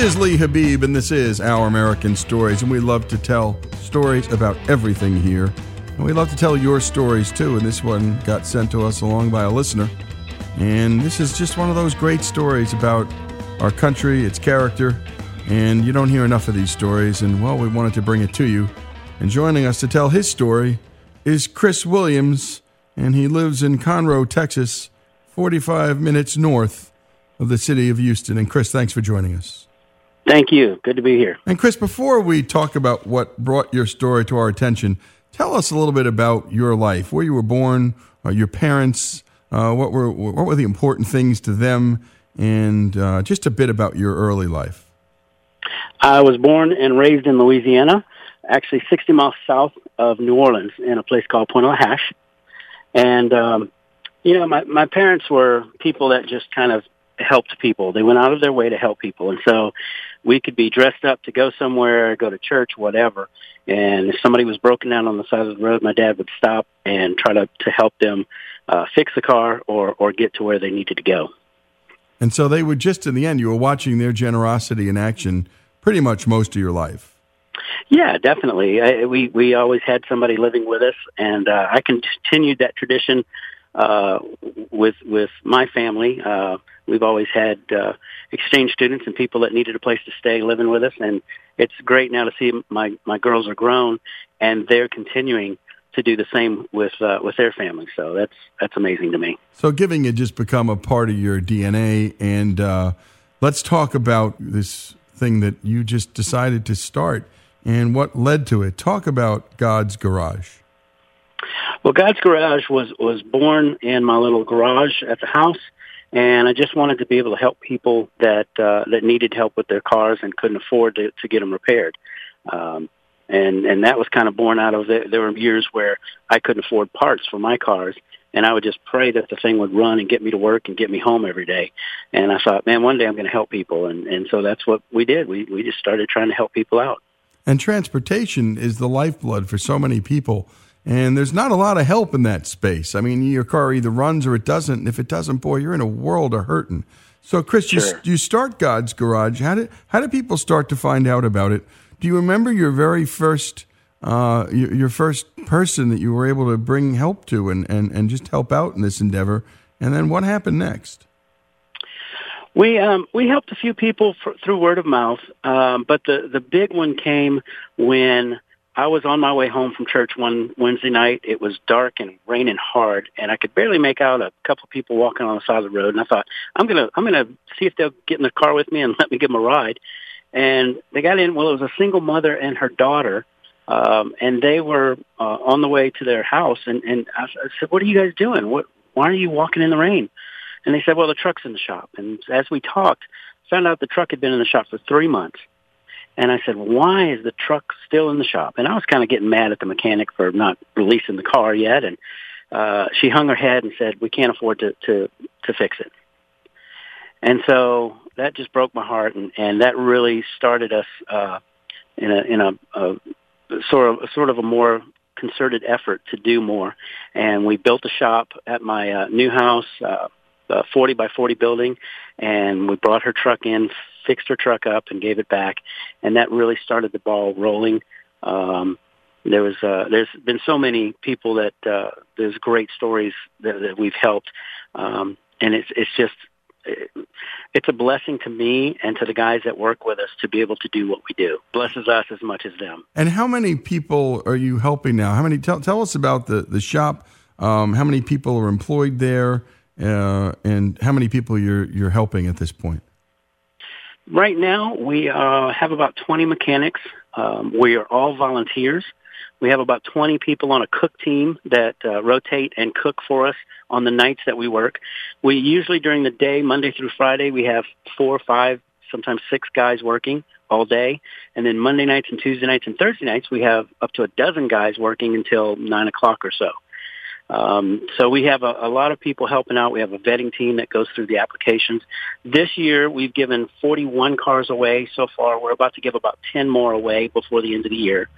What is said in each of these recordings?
is Lee Habib, and this is Our American Stories. And we love to tell stories about everything here. And we love to tell your stories too. And this one got sent to us along by a listener. And this is just one of those great stories about our country, its character. And you don't hear enough of these stories. And well, we wanted to bring it to you. And joining us to tell his story is Chris Williams. And he lives in Conroe, Texas, 45 minutes north of the city of Houston. And Chris, thanks for joining us. Thank you. Good to be here. And Chris, before we talk about what brought your story to our attention, tell us a little bit about your life, where you were born, uh, your parents, uh, what were what were the important things to them, and uh, just a bit about your early life. I was born and raised in Louisiana, actually 60 miles south of New Orleans, in a place called la Hache. And um, you know, my my parents were people that just kind of helped people. They went out of their way to help people. And so we could be dressed up to go somewhere, go to church, whatever. And if somebody was broken down on the side of the road, my dad would stop and try to, to help them uh, fix the car or, or get to where they needed to go. And so they would just in the end, you were watching their generosity in action pretty much most of your life. Yeah, definitely. I, we we always had somebody living with us, and uh, I continued that tradition uh, with with my family. Uh, we've always had uh, exchange students and people that needed a place to stay living with us, and it's great now to see my my girls are grown and they're continuing to do the same with uh, with their families. So that's that's amazing to me. So giving had just become a part of your DNA, and uh, let's talk about this thing that you just decided to start and what led to it. Talk about God's Garage. Well, God's Garage was was born in my little garage at the house, and I just wanted to be able to help people that uh, that needed help with their cars and couldn't afford to, to get them repaired. Um, and and that was kind of born out of the, there were years where I couldn't afford parts for my cars, and I would just pray that the thing would run and get me to work and get me home every day. And I thought, man, one day I'm going to help people, and and so that's what we did. We we just started trying to help people out. And transportation is the lifeblood for so many people. And there's not a lot of help in that space. I mean, your car either runs or it doesn't. And if it doesn't, boy, you're in a world of hurting. So, Chris, sure. you, you start God's Garage. How did how did people start to find out about it? Do you remember your very first uh, your, your, first person that you were able to bring help to and, and, and just help out in this endeavor? And then what happened next? We um, we helped a few people for, through word of mouth, um, but the the big one came when I was on my way home from church one Wednesday night. It was dark and raining hard, and I could barely make out a couple of people walking on the side of the road. And I thought, I'm gonna I'm gonna see if they'll get in the car with me and let me give them a ride. And they got in. Well, it was a single mother and her daughter, um, and they were uh, on the way to their house. And and I, I said, "What are you guys doing? What? Why are you walking in the rain?" And they said, "Well, the truck's in the shop." And as we talked, found out the truck had been in the shop for three months. And I said, why is the truck still in the shop? And I was kind of getting mad at the mechanic for not releasing the car yet. And uh, she hung her head and said, we can't afford to, to, to fix it. And so that just broke my heart. And, and that really started us uh, in a, in a, a sort of, sort of a more concerted effort to do more. And we built a shop at my uh, new house, uh, a 40 by 40 building, and we brought her truck in fixed her truck up and gave it back, and that really started the ball rolling. Um, there was uh, there's been so many people that uh, there's great stories that, that we've helped, um, and it's it's just it's a blessing to me and to the guys that work with us to be able to do what we do. Blesses us as much as them. And how many people are you helping now? How many? Tell, tell us about the the shop. Um, how many people are employed there, uh, and how many people you're you're helping at this point? Right now, we uh, have about 20 mechanics. Um, we are all volunteers. We have about 20 people on a cook team that uh, rotate and cook for us on the nights that we work. We usually during the day, Monday through Friday, we have four or five, sometimes six guys working all day. And then Monday nights and Tuesday nights and Thursday nights, we have up to a dozen guys working until nine o'clock or so. Um, so we have a, a lot of people helping out. We have a vetting team that goes through the applications. This year, we've given 41 cars away so far. We're about to give about 10 more away before the end of the year.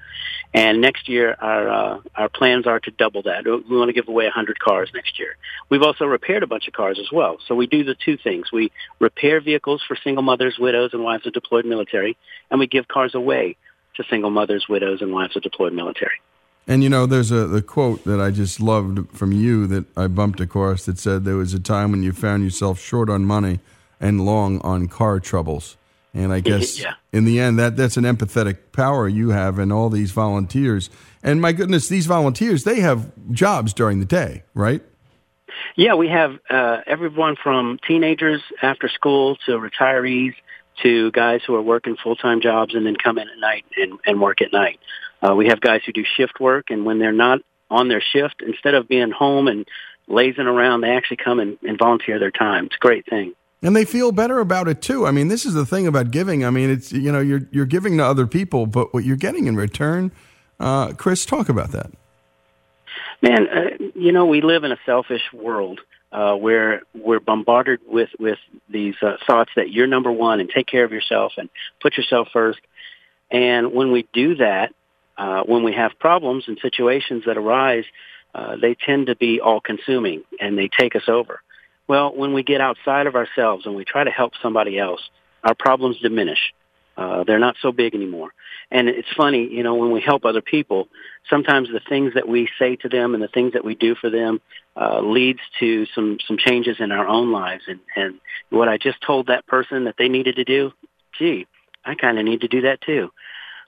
And next year, our uh, our plans are to double that. We want to give away 100 cars next year. We've also repaired a bunch of cars as well. So we do the two things: we repair vehicles for single mothers, widows, and wives of deployed military, and we give cars away to single mothers, widows, and wives of deployed military. And you know, there's a the quote that I just loved from you that I bumped across that said there was a time when you found yourself short on money and long on car troubles. And I guess yeah. in the end, that that's an empathetic power you have, and all these volunteers. And my goodness, these volunteers they have jobs during the day, right? Yeah, we have uh, everyone from teenagers after school to retirees to guys who are working full time jobs and then come in at night and, and work at night. Uh, we have guys who do shift work, and when they're not on their shift, instead of being home and lazing around, they actually come and, and volunteer their time. It's a great thing and they feel better about it too. I mean, this is the thing about giving. I mean, it's you know you're you're giving to other people, but what you're getting in return, uh, Chris, talk about that. Man, uh, you know we live in a selfish world uh, where we're bombarded with with these uh, thoughts that you're number one and take care of yourself and put yourself first. And when we do that, uh, when we have problems and situations that arise, uh, they tend to be all consuming and they take us over. Well, when we get outside of ourselves and we try to help somebody else, our problems diminish. Uh, they're not so big anymore. And it's funny, you know, when we help other people, sometimes the things that we say to them and the things that we do for them uh, leads to some some changes in our own lives. And and what I just told that person that they needed to do, gee, I kind of need to do that too.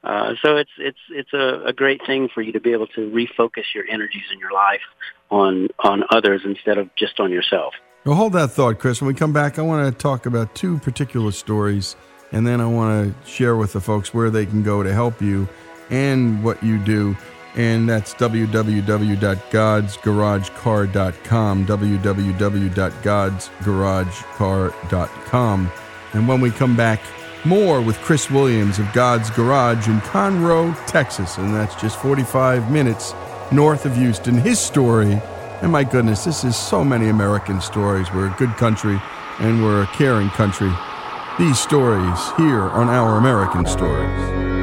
Uh, so it's it's it's a, a great thing for you to be able to refocus your energies in your life on on others instead of just on yourself. Well, hold that thought, Chris. When we come back, I want to talk about two particular stories, and then I want to share with the folks where they can go to help you and what you do. And that's www.godsgaragecar.com, www.godsgaragecar.com. And when we come back, more with Chris Williams of God's Garage in Conroe, Texas. And that's just 45 minutes north of Houston. His story and my goodness, this is so many American stories. We're a good country and we're a caring country. These stories here on Our American Stories.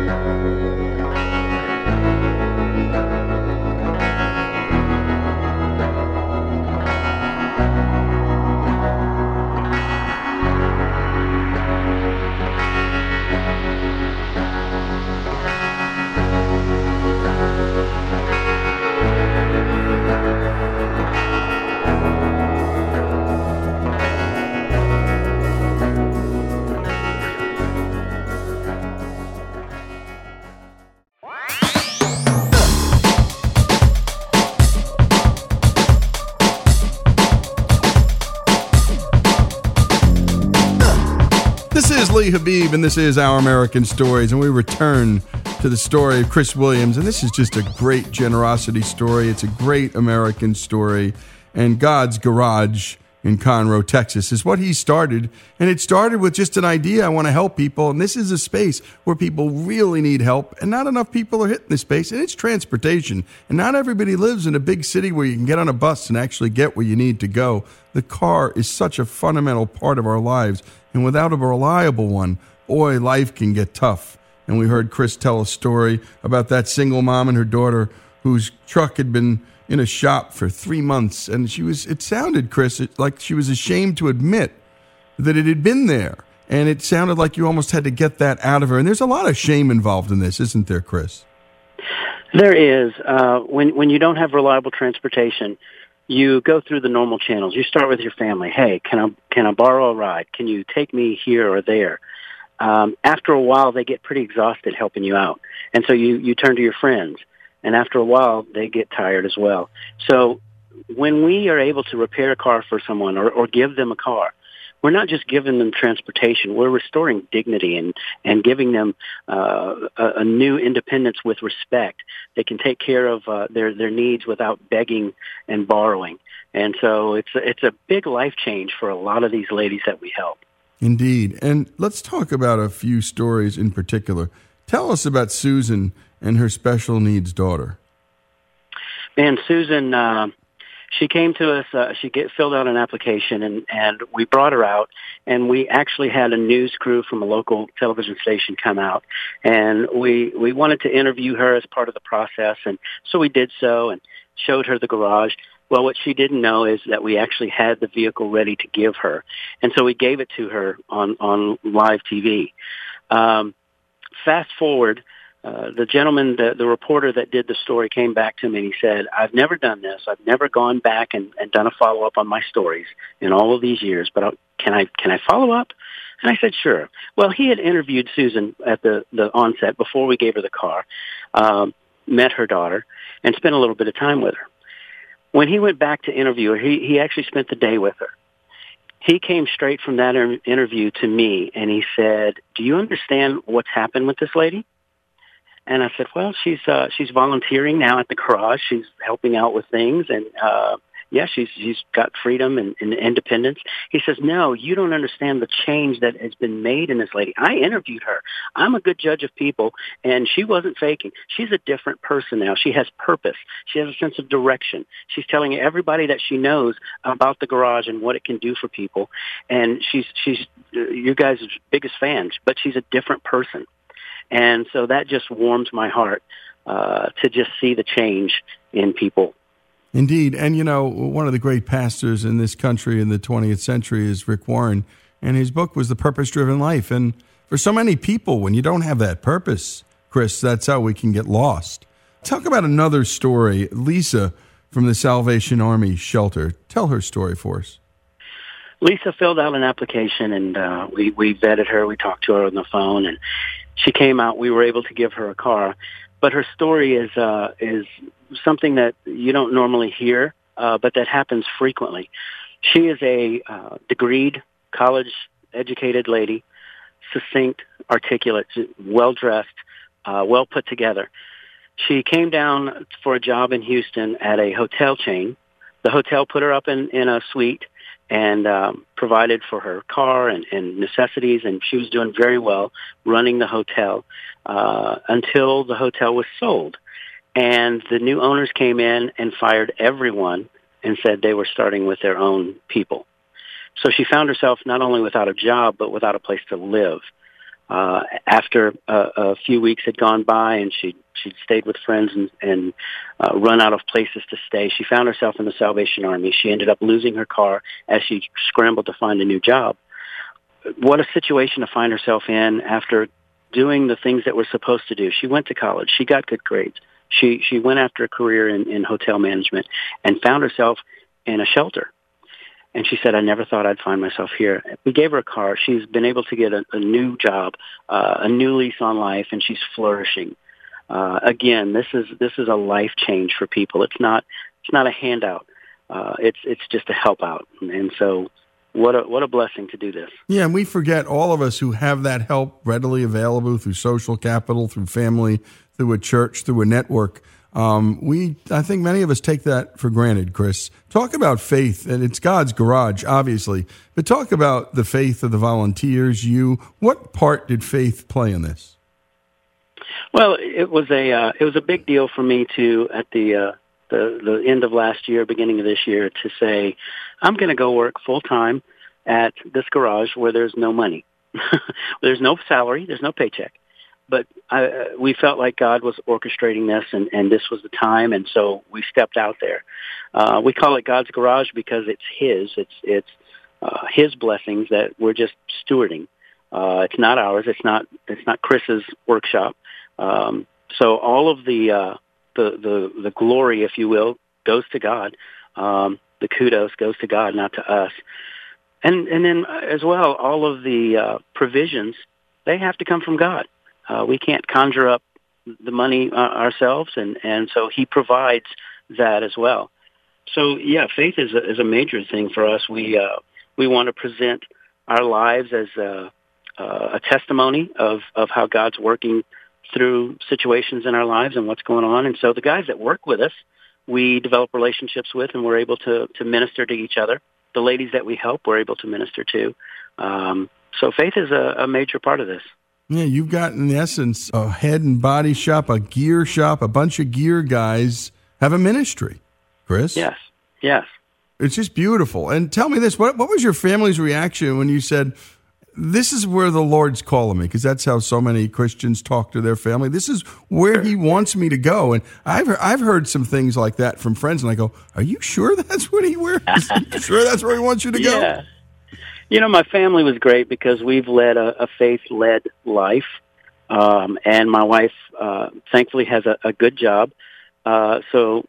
Lee Habib, and this is Our American Stories. And we return to the story of Chris Williams. And this is just a great generosity story. It's a great American story. And God's Garage in Conroe, Texas, is what he started. And it started with just an idea I want to help people. And this is a space where people really need help. And not enough people are hitting this space. And it's transportation. And not everybody lives in a big city where you can get on a bus and actually get where you need to go. The car is such a fundamental part of our lives. And without a reliable one, boy, life can get tough. And we heard Chris tell a story about that single mom and her daughter whose truck had been in a shop for three months. And she was, it sounded, Chris, like she was ashamed to admit that it had been there. And it sounded like you almost had to get that out of her. And there's a lot of shame involved in this, isn't there, Chris? There is. Uh, when, when you don't have reliable transportation, you go through the normal channels. You start with your family. Hey, can I can I borrow a ride? Can you take me here or there? Um, after a while, they get pretty exhausted helping you out, and so you you turn to your friends. And after a while, they get tired as well. So when we are able to repair a car for someone or, or give them a car, we're not just giving them transportation. We're restoring dignity and, and giving them uh, a, a new independence with respect. They can take care of uh, their, their needs without begging and borrowing. And so it's a, it's a big life change for a lot of these ladies that we help. Indeed. And let's talk about a few stories in particular. Tell us about Susan and her special needs daughter. Man, Susan, uh, she came to us. Uh, she get, filled out an application, and and we brought her out, and we actually had a news crew from a local television station come out, and we we wanted to interview her as part of the process, and so we did so, and showed her the garage. Well, what she didn't know is that we actually had the vehicle ready to give her, and so we gave it to her on on live TV. Um, fast forward uh, the gentleman, the, the reporter that did the story came back to me and he said, I've never done this. I've never gone back and, and done a follow up on my stories in all of these years, but I'll, can I, can I follow up? And I said, sure. Well, he had interviewed Susan at the, the onset before we gave her the car, um, met her daughter and spent a little bit of time with her. When he went back to interview her, he, he actually spent the day with her. He came straight from that interview to me and he said, do you understand what's happened with this lady? And I said, well, she's uh, she's volunteering now at the garage. She's helping out with things, and uh, yeah, she's she's got freedom and, and independence. He says, no, you don't understand the change that has been made in this lady. I interviewed her. I'm a good judge of people, and she wasn't faking. She's a different person now. She has purpose. She has a sense of direction. She's telling everybody that she knows about the garage and what it can do for people, and she's she's uh, you guys' biggest fans. But she's a different person. And so that just warms my heart uh, to just see the change in people. Indeed. And, you know, one of the great pastors in this country in the 20th century is Rick Warren. And his book was The Purpose Driven Life. And for so many people, when you don't have that purpose, Chris, that's how we can get lost. Talk about another story. Lisa from the Salvation Army shelter. Tell her story for us. Lisa filled out an application and uh, we, we vetted her. We talked to her on the phone and she came out. We were able to give her a car, but her story is uh, is something that you don't normally hear, uh, but that happens frequently. She is a uh, degreed, college educated lady, succinct, articulate, well dressed, uh, well put together. She came down for a job in Houston at a hotel chain. The hotel put her up in, in a suite and um, provided for her car and, and necessities, and she was doing very well running the hotel uh, until the hotel was sold. And the new owners came in and fired everyone and said they were starting with their own people. So she found herself not only without a job, but without a place to live uh, after a, a few weeks had gone by and she'd, she'd stayed with friends and, and uh, run out of places to stay, she found herself in the Salvation Army. She ended up losing her car as she scrambled to find a new job. What a situation to find herself in after doing the things that we're supposed to do. She went to college. She got good grades. She she went after a career in, in hotel management and found herself in a shelter and she said, I never thought I'd find myself here. We gave her a car. She's been able to get a, a new job, uh, a new lease on life, and she's flourishing. Uh, again, this is this is a life change for people. It's not it's not a handout. Uh, it's it's just a help out, and so what a what a blessing to do this. Yeah, and we forget all of us who have that help readily available through social capital, through family, through a church, through a network. Um, we, I think many of us take that for granted, Chris. Talk about faith, and it's God's garage, obviously, but talk about the faith of the volunteers. You, what part did faith play in this? Well, it was a uh, it was a big deal for me to at the uh, the the end of last year, beginning of this year, to say I'm going to go work full time at this garage where there's no money, there's no salary, there's no paycheck, but I, we felt like God was orchestrating this, and, and this was the time, and so we stepped out there. Uh, we call it God's garage because it's His. It's it's uh, His blessings that we're just stewarding. Uh, it's not ours. It's not it's not Chris's workshop. Um, so all of the uh, the the the glory, if you will, goes to God. Um, the kudos goes to God, not to us. And and then as well, all of the uh, provisions they have to come from God. Uh, we can't conjure up the money uh, ourselves, and and so He provides that as well. So yeah, faith is a, is a major thing for us. We uh, we want to present our lives as a, a testimony of of how God's working through situations in our lives and what's going on. And so the guys that work with us, we develop relationships with, and we're able to to minister to each other. The ladies that we help, we're able to minister to. Um, so faith is a, a major part of this. Yeah, you've got in essence a head and body shop, a gear shop, a bunch of gear guys have a ministry. Chris? Yes. Yes. It's just beautiful. And tell me this: what what was your family's reaction when you said, "This is where the Lord's calling me"? Because that's how so many Christians talk to their family. This is where He wants me to go. And I've I've heard some things like that from friends, and I go, "Are you sure that's what He wears? sure that's where He wants you to go?" You know, my family was great because we've led a, a faith-led life, um, and my wife, uh, thankfully, has a, a good job. Uh, so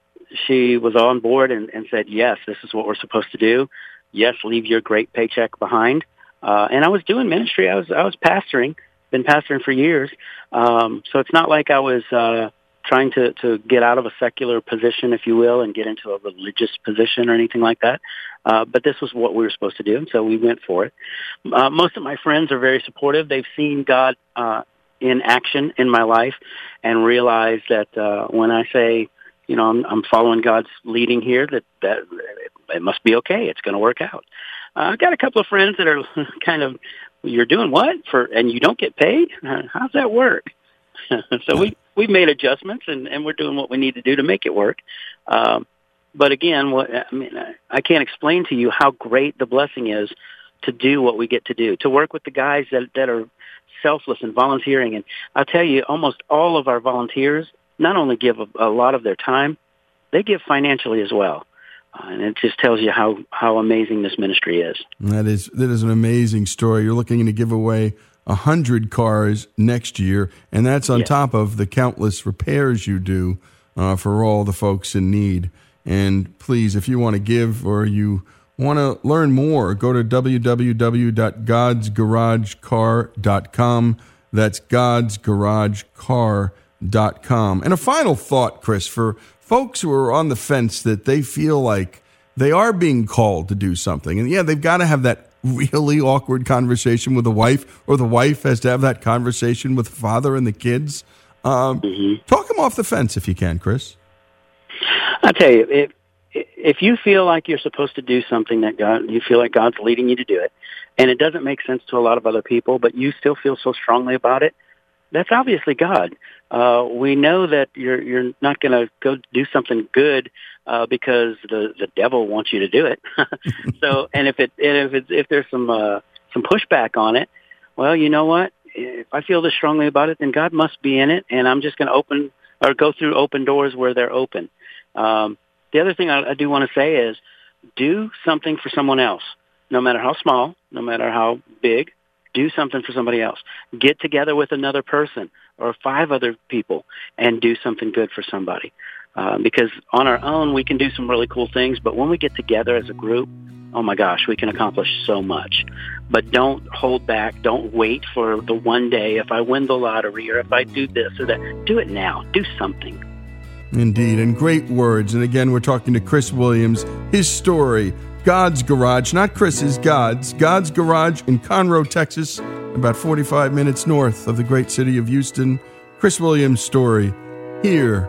she was on board and, and said, yes, this is what we're supposed to do. Yes, leave your great paycheck behind. Uh, and I was doing ministry. I was, I was pastoring, been pastoring for years. Um, so it's not like I was, uh, trying to, to get out of a secular position, if you will, and get into a religious position or anything like that. Uh, but this was what we were supposed to do, and so we went for it. Uh, most of my friends are very supportive. They've seen God uh, in action in my life and realized that uh, when I say, you know, I'm, I'm following God's leading here. That that it must be okay. It's going to work out. Uh, I've got a couple of friends that are kind of, you're doing what for, and you don't get paid. How's that work? so we we've made adjustments, and and we're doing what we need to do to make it work. Um, but again, what I mean, I can't explain to you how great the blessing is to do what we get to do, to work with the guys that that are selfless and volunteering. And I'll tell you, almost all of our volunteers not only give a, a lot of their time, they give financially as well. Uh, and it just tells you how, how amazing this ministry is. That is that is an amazing story. You're looking to give away a hundred cars next year, and that's on top of the countless repairs you do uh, for all the folks in need. And please, if you want to give or you want to learn more, go to www.godsgaragecar.com. That's godsgaragecar.com. And a final thought, Chris, for folks who are on the fence that they feel like they are being called to do something. And yeah, they've got to have that really awkward conversation with the wife, or the wife has to have that conversation with the father and the kids. Um, mm-hmm. Talk them off the fence if you can, Chris. I tell you, if if you feel like you're supposed to do something that God, you feel like God's leading you to do it, and it doesn't make sense to a lot of other people, but you still feel so strongly about it, that's obviously God. Uh, we know that you're you're not going to go do something good uh, because the the devil wants you to do it. so, and if it and if it, if there's some uh, some pushback on it, well, you know what? If I feel this strongly about it, then God must be in it, and I'm just going to open or go through open doors where they're open. Um, the other thing I, I do want to say is do something for someone else, no matter how small, no matter how big do something for somebody else. Get together with another person or five other people and do something good for somebody. Uh, because on our own, we can do some really cool things, but when we get together as a group, oh my gosh, we can accomplish so much. But don't hold back. Don't wait for the one day if I win the lottery or if I do this or that. Do it now. Do something. Indeed, and great words. And again, we're talking to Chris Williams, his story God's Garage, not Chris's, God's. God's Garage in Conroe, Texas, about 45 minutes north of the great city of Houston. Chris Williams' story here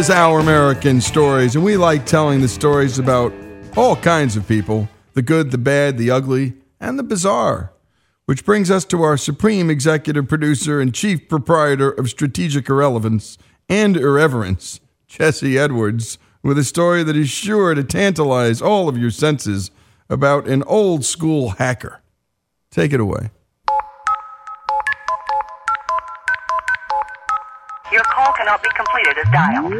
Is Our American Stories, and we like telling the stories about all kinds of people the good, the bad, the ugly, and the bizarre. Which brings us to our supreme executive producer and chief proprietor of strategic irrelevance and irreverence, Jesse Edwards, with a story that is sure to tantalize all of your senses about an old school hacker. Take it away. Cannot be completed as dialed.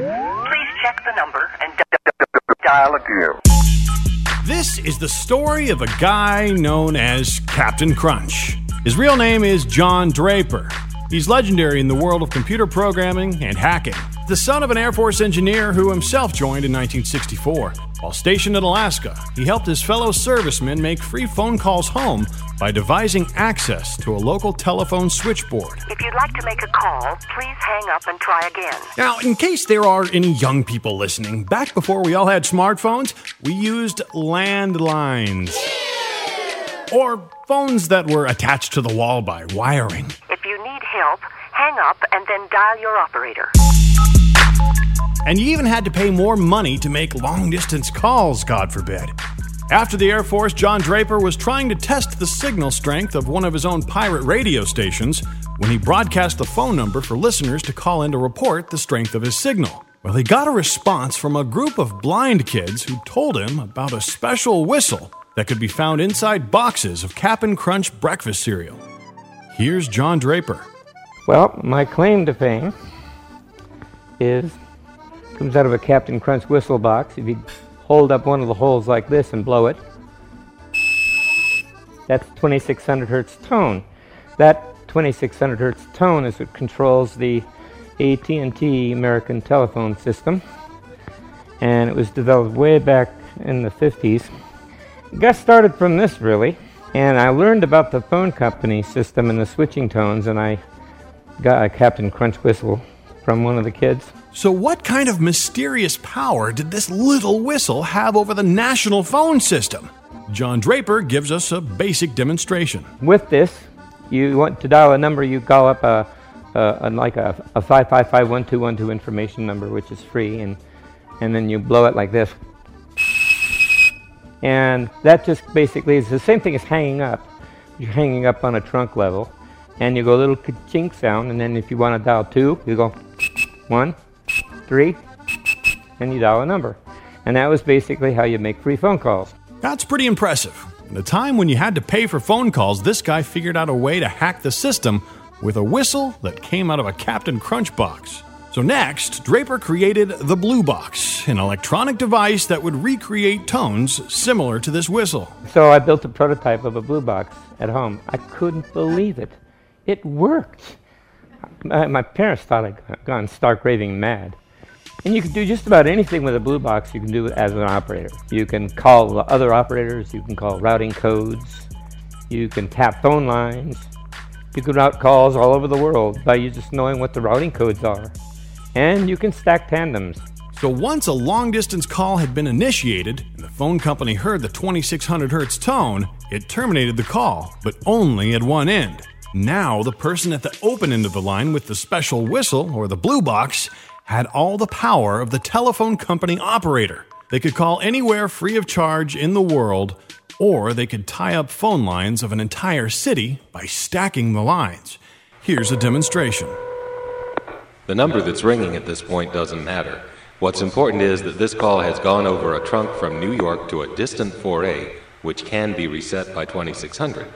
Please check the number and dial again. This is the story of a guy known as Captain Crunch. His real name is John Draper. He's legendary in the world of computer programming and hacking. The son of an Air Force engineer who himself joined in 1964. While stationed in Alaska, he helped his fellow servicemen make free phone calls home by devising access to a local telephone switchboard. If you'd like to make a call, please hang up and try again. Now, in case there are any young people listening, back before we all had smartphones, we used landlines. Or phones that were attached to the wall by wiring. If you need help, hang up and then dial your operator. And you even had to pay more money to make long distance calls, God forbid. After the Air Force, John Draper was trying to test the signal strength of one of his own pirate radio stations when he broadcast the phone number for listeners to call in to report the strength of his signal. Well, he got a response from a group of blind kids who told him about a special whistle that could be found inside boxes of Cap'n Crunch breakfast cereal. Here's John Draper. Well, my claim to fame is comes out of a Captain Crunch whistle box. If you hold up one of the holes like this and blow it, that's 2600 hertz tone. That 2600 hertz tone is what controls the AT&T American telephone system, and it was developed way back in the 50s. Got started from this really, and I learned about the phone company system and the switching tones, and I got a Captain Crunch whistle from one of the kids. So, what kind of mysterious power did this little whistle have over the national phone system? John Draper gives us a basic demonstration. With this, you want to dial a number, you call up a, a, like a, a 5551212 information number, which is free, and, and then you blow it like this. And that just basically is the same thing as hanging up. You're hanging up on a trunk level, and you go a little chink sound, and then if you want to dial two, you go one, three, and you dial a number. And that was basically how you make free phone calls. That's pretty impressive. In a time when you had to pay for phone calls, this guy figured out a way to hack the system with a whistle that came out of a Captain Crunch box. So, next, Draper created the Blue Box, an electronic device that would recreate tones similar to this whistle. So, I built a prototype of a Blue Box at home. I couldn't believe it. It worked. My, my parents thought I'd gone stark raving mad. And you can do just about anything with a blue box you can do as an operator. You can call other operators, you can call routing codes, you can tap phone lines, you can route calls all over the world by just knowing what the routing codes are. And you can stack tandems. So once a long distance call had been initiated and the phone company heard the 2600 hertz tone, it terminated the call, but only at one end. Now, the person at the open end of the line with the special whistle or the blue box had all the power of the telephone company operator. They could call anywhere free of charge in the world, or they could tie up phone lines of an entire city by stacking the lines. Here's a demonstration. The number that's ringing at this point doesn't matter. What's important is that this call has gone over a trunk from New York to a distant 4A, which can be reset by 2600.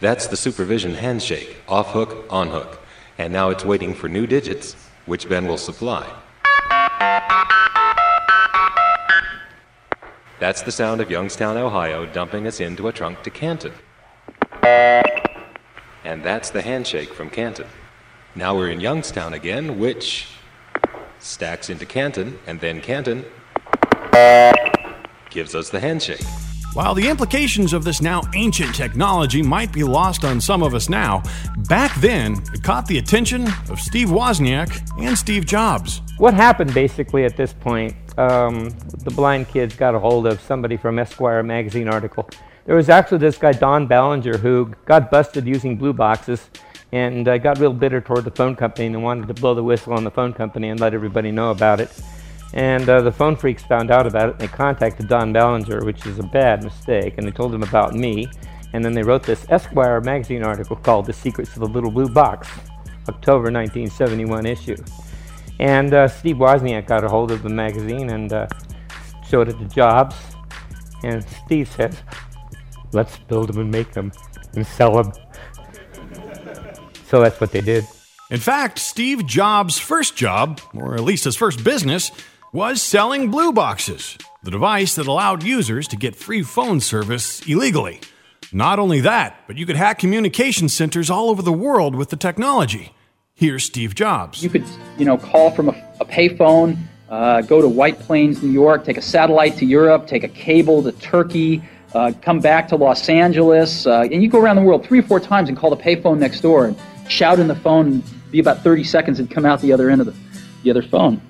That's the supervision handshake, off hook, on hook. And now it's waiting for new digits, which Ben will supply. That's the sound of Youngstown, Ohio, dumping us into a trunk to Canton. And that's the handshake from Canton. Now we're in Youngstown again, which stacks into Canton, and then Canton gives us the handshake. While the implications of this now ancient technology might be lost on some of us now, back then it caught the attention of Steve Wozniak and Steve Jobs. What happened basically at this point, um, the blind kids got a hold of somebody from Esquire magazine article. There was actually this guy, Don Ballinger, who got busted using blue boxes and uh, got real bitter toward the phone company and wanted to blow the whistle on the phone company and let everybody know about it. And uh, the phone freaks found out about it and they contacted Don Ballinger, which is a bad mistake, and they told him about me. And then they wrote this Esquire magazine article called The Secrets of the Little Blue Box, October 1971 issue. And uh, Steve Wozniak got a hold of the magazine and uh, showed it to Jobs. And Steve said, Let's build them and make them and sell them. so that's what they did. In fact, Steve Jobs' first job, or at least his first business, was selling blue boxes, the device that allowed users to get free phone service illegally. Not only that, but you could hack communication centers all over the world with the technology. Here's Steve Jobs. You could, you know, call from a, a payphone, uh, go to White Plains, New York, take a satellite to Europe, take a cable to Turkey, uh, come back to Los Angeles, uh, and you go around the world three or four times and call the payphone next door and shout in the phone, and be about 30 seconds and come out the other end of the, the other phone.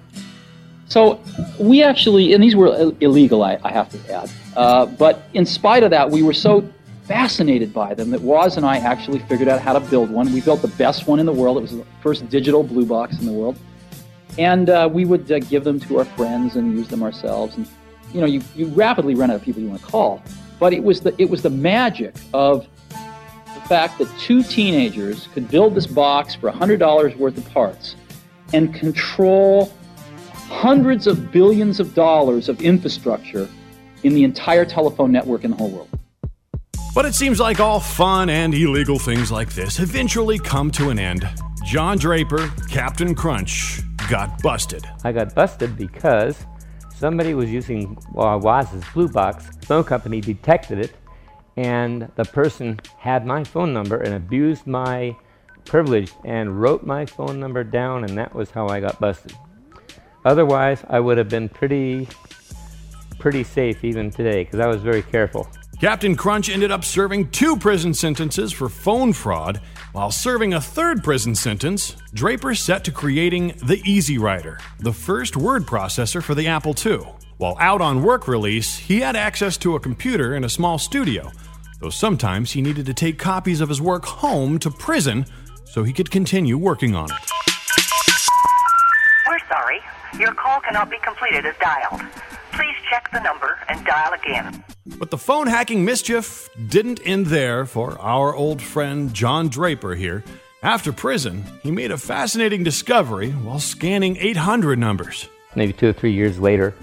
So we actually, and these were illegal, I, I have to add, uh, but in spite of that, we were so fascinated by them that Woz and I actually figured out how to build one. We built the best one in the world. It was the first digital blue box in the world. And uh, we would uh, give them to our friends and use them ourselves. And, you know, you, you rapidly run out of people you want to call. But it was the, it was the magic of the fact that two teenagers could build this box for $100 worth of parts and control hundreds of billions of dollars of infrastructure in the entire telephone network in the whole world. But it seems like all fun and illegal things like this eventually come to an end. John Draper, Captain Crunch, got busted. I got busted because somebody was using uh, Woz's Blue Box. Phone company detected it, and the person had my phone number and abused my privilege and wrote my phone number down, and that was how I got busted. Otherwise, I would have been pretty, pretty safe even today because I was very careful. Captain Crunch ended up serving two prison sentences for phone fraud. While serving a third prison sentence, Draper set to creating the Easy Writer, the first word processor for the Apple II. While out on work release, he had access to a computer in a small studio, though sometimes he needed to take copies of his work home to prison so he could continue working on it. We're sorry. Your call cannot be completed as dialed. Please check the number and dial again. But the phone hacking mischief didn't end there for our old friend John Draper here. After prison, he made a fascinating discovery while scanning 800 numbers. Maybe two or three years later,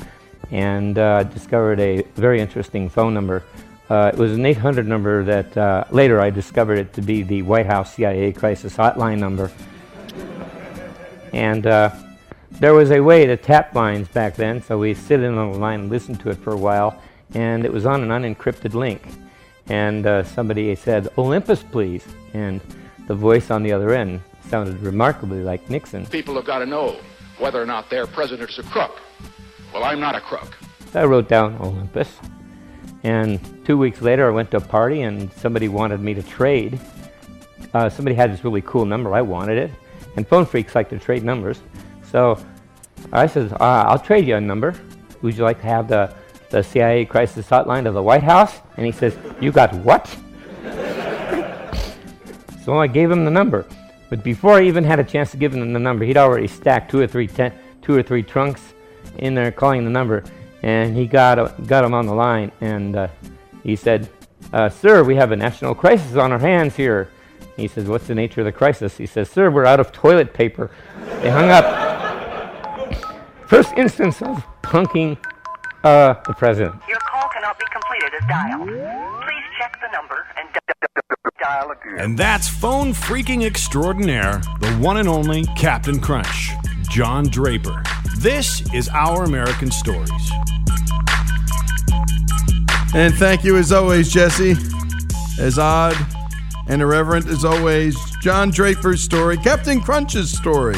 and uh, discovered a very interesting phone number. Uh, it was an 800 number that uh, later I discovered it to be the White House CIA crisis hotline number. And uh, there was a way to tap lines back then, so we sit in on the line and listen to it for a while, and it was on an unencrypted link. And uh, somebody said, Olympus, please. And the voice on the other end sounded remarkably like Nixon. People have got to know whether or not their president's a crook. Well, I'm not a crook. I wrote down Olympus. And two weeks later, I went to a party and somebody wanted me to trade. Uh, somebody had this really cool number. I wanted it. And phone freaks like to trade numbers. So I said, uh, I'll trade you a number. Would you like to have the, the CIA crisis hotline of the White House? And he says, You got what? so I gave him the number. But before I even had a chance to give him the number, he'd already stacked two or three, ten, two or three trunks in there calling the number. And he got, got him on the line. And uh, he said, uh, Sir, we have a national crisis on our hands here. He says, What's the nature of the crisis? He says, Sir, we're out of toilet paper. They hung up. First instance of punking uh, the president. Your call cannot be completed as dialed. Please check the number and dial again. And that's phone freaking extraordinaire, the one and only Captain Crunch, John Draper. This is Our American Stories. And thank you as always, Jesse. As odd and irreverent as always, John Draper's story, Captain Crunch's story,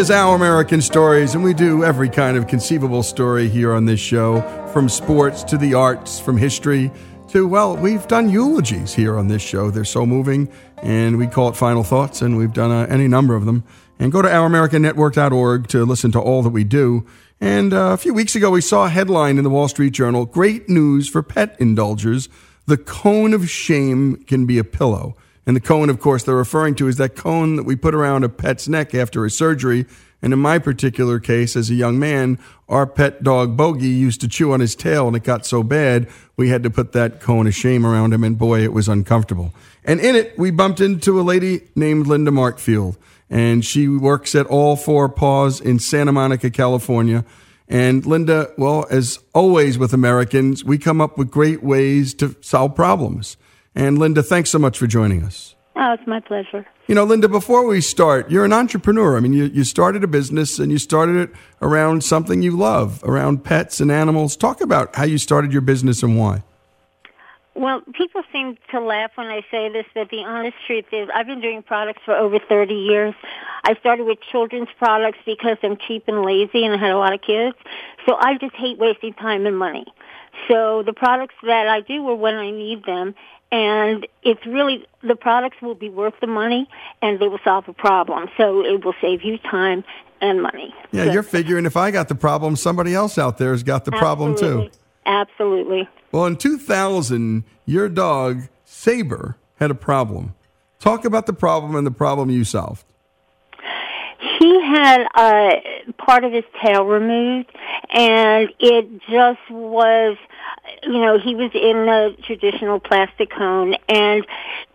Is Our American Stories, and we do every kind of conceivable story here on this show from sports to the arts, from history to, well, we've done eulogies here on this show. They're so moving, and we call it Final Thoughts, and we've done uh, any number of them. And go to ouramericannetwork.org to listen to all that we do. And uh, a few weeks ago, we saw a headline in the Wall Street Journal Great news for pet indulgers. the cone of shame can be a pillow. And the cone, of course, they're referring to is that cone that we put around a pet's neck after a surgery. And in my particular case, as a young man, our pet dog Bogey used to chew on his tail, and it got so bad we had to put that cone of shame around him, and boy, it was uncomfortable. And in it, we bumped into a lady named Linda Markfield, and she works at All Four Paws in Santa Monica, California. And Linda, well, as always with Americans, we come up with great ways to solve problems. And Linda, thanks so much for joining us. Oh, it's my pleasure. You know, Linda, before we start, you're an entrepreneur. I mean, you, you started a business and you started it around something you love, around pets and animals. Talk about how you started your business and why. Well, people seem to laugh when I say this, but the honest truth is I've been doing products for over 30 years. I started with children's products because I'm cheap and lazy and I had a lot of kids. So I just hate wasting time and money. So the products that I do are when I need them and it's really the products will be worth the money and they will solve a problem. So it will save you time and money. Yeah so, you're figuring if i got the problem somebody else out there has got the problem too. Absolutely. Well in 2000 your dog saber had a problem. Talk about the problem and the problem you solved. He had uh, part of his tail removed, and it just was, you know, he was in a traditional plastic cone, and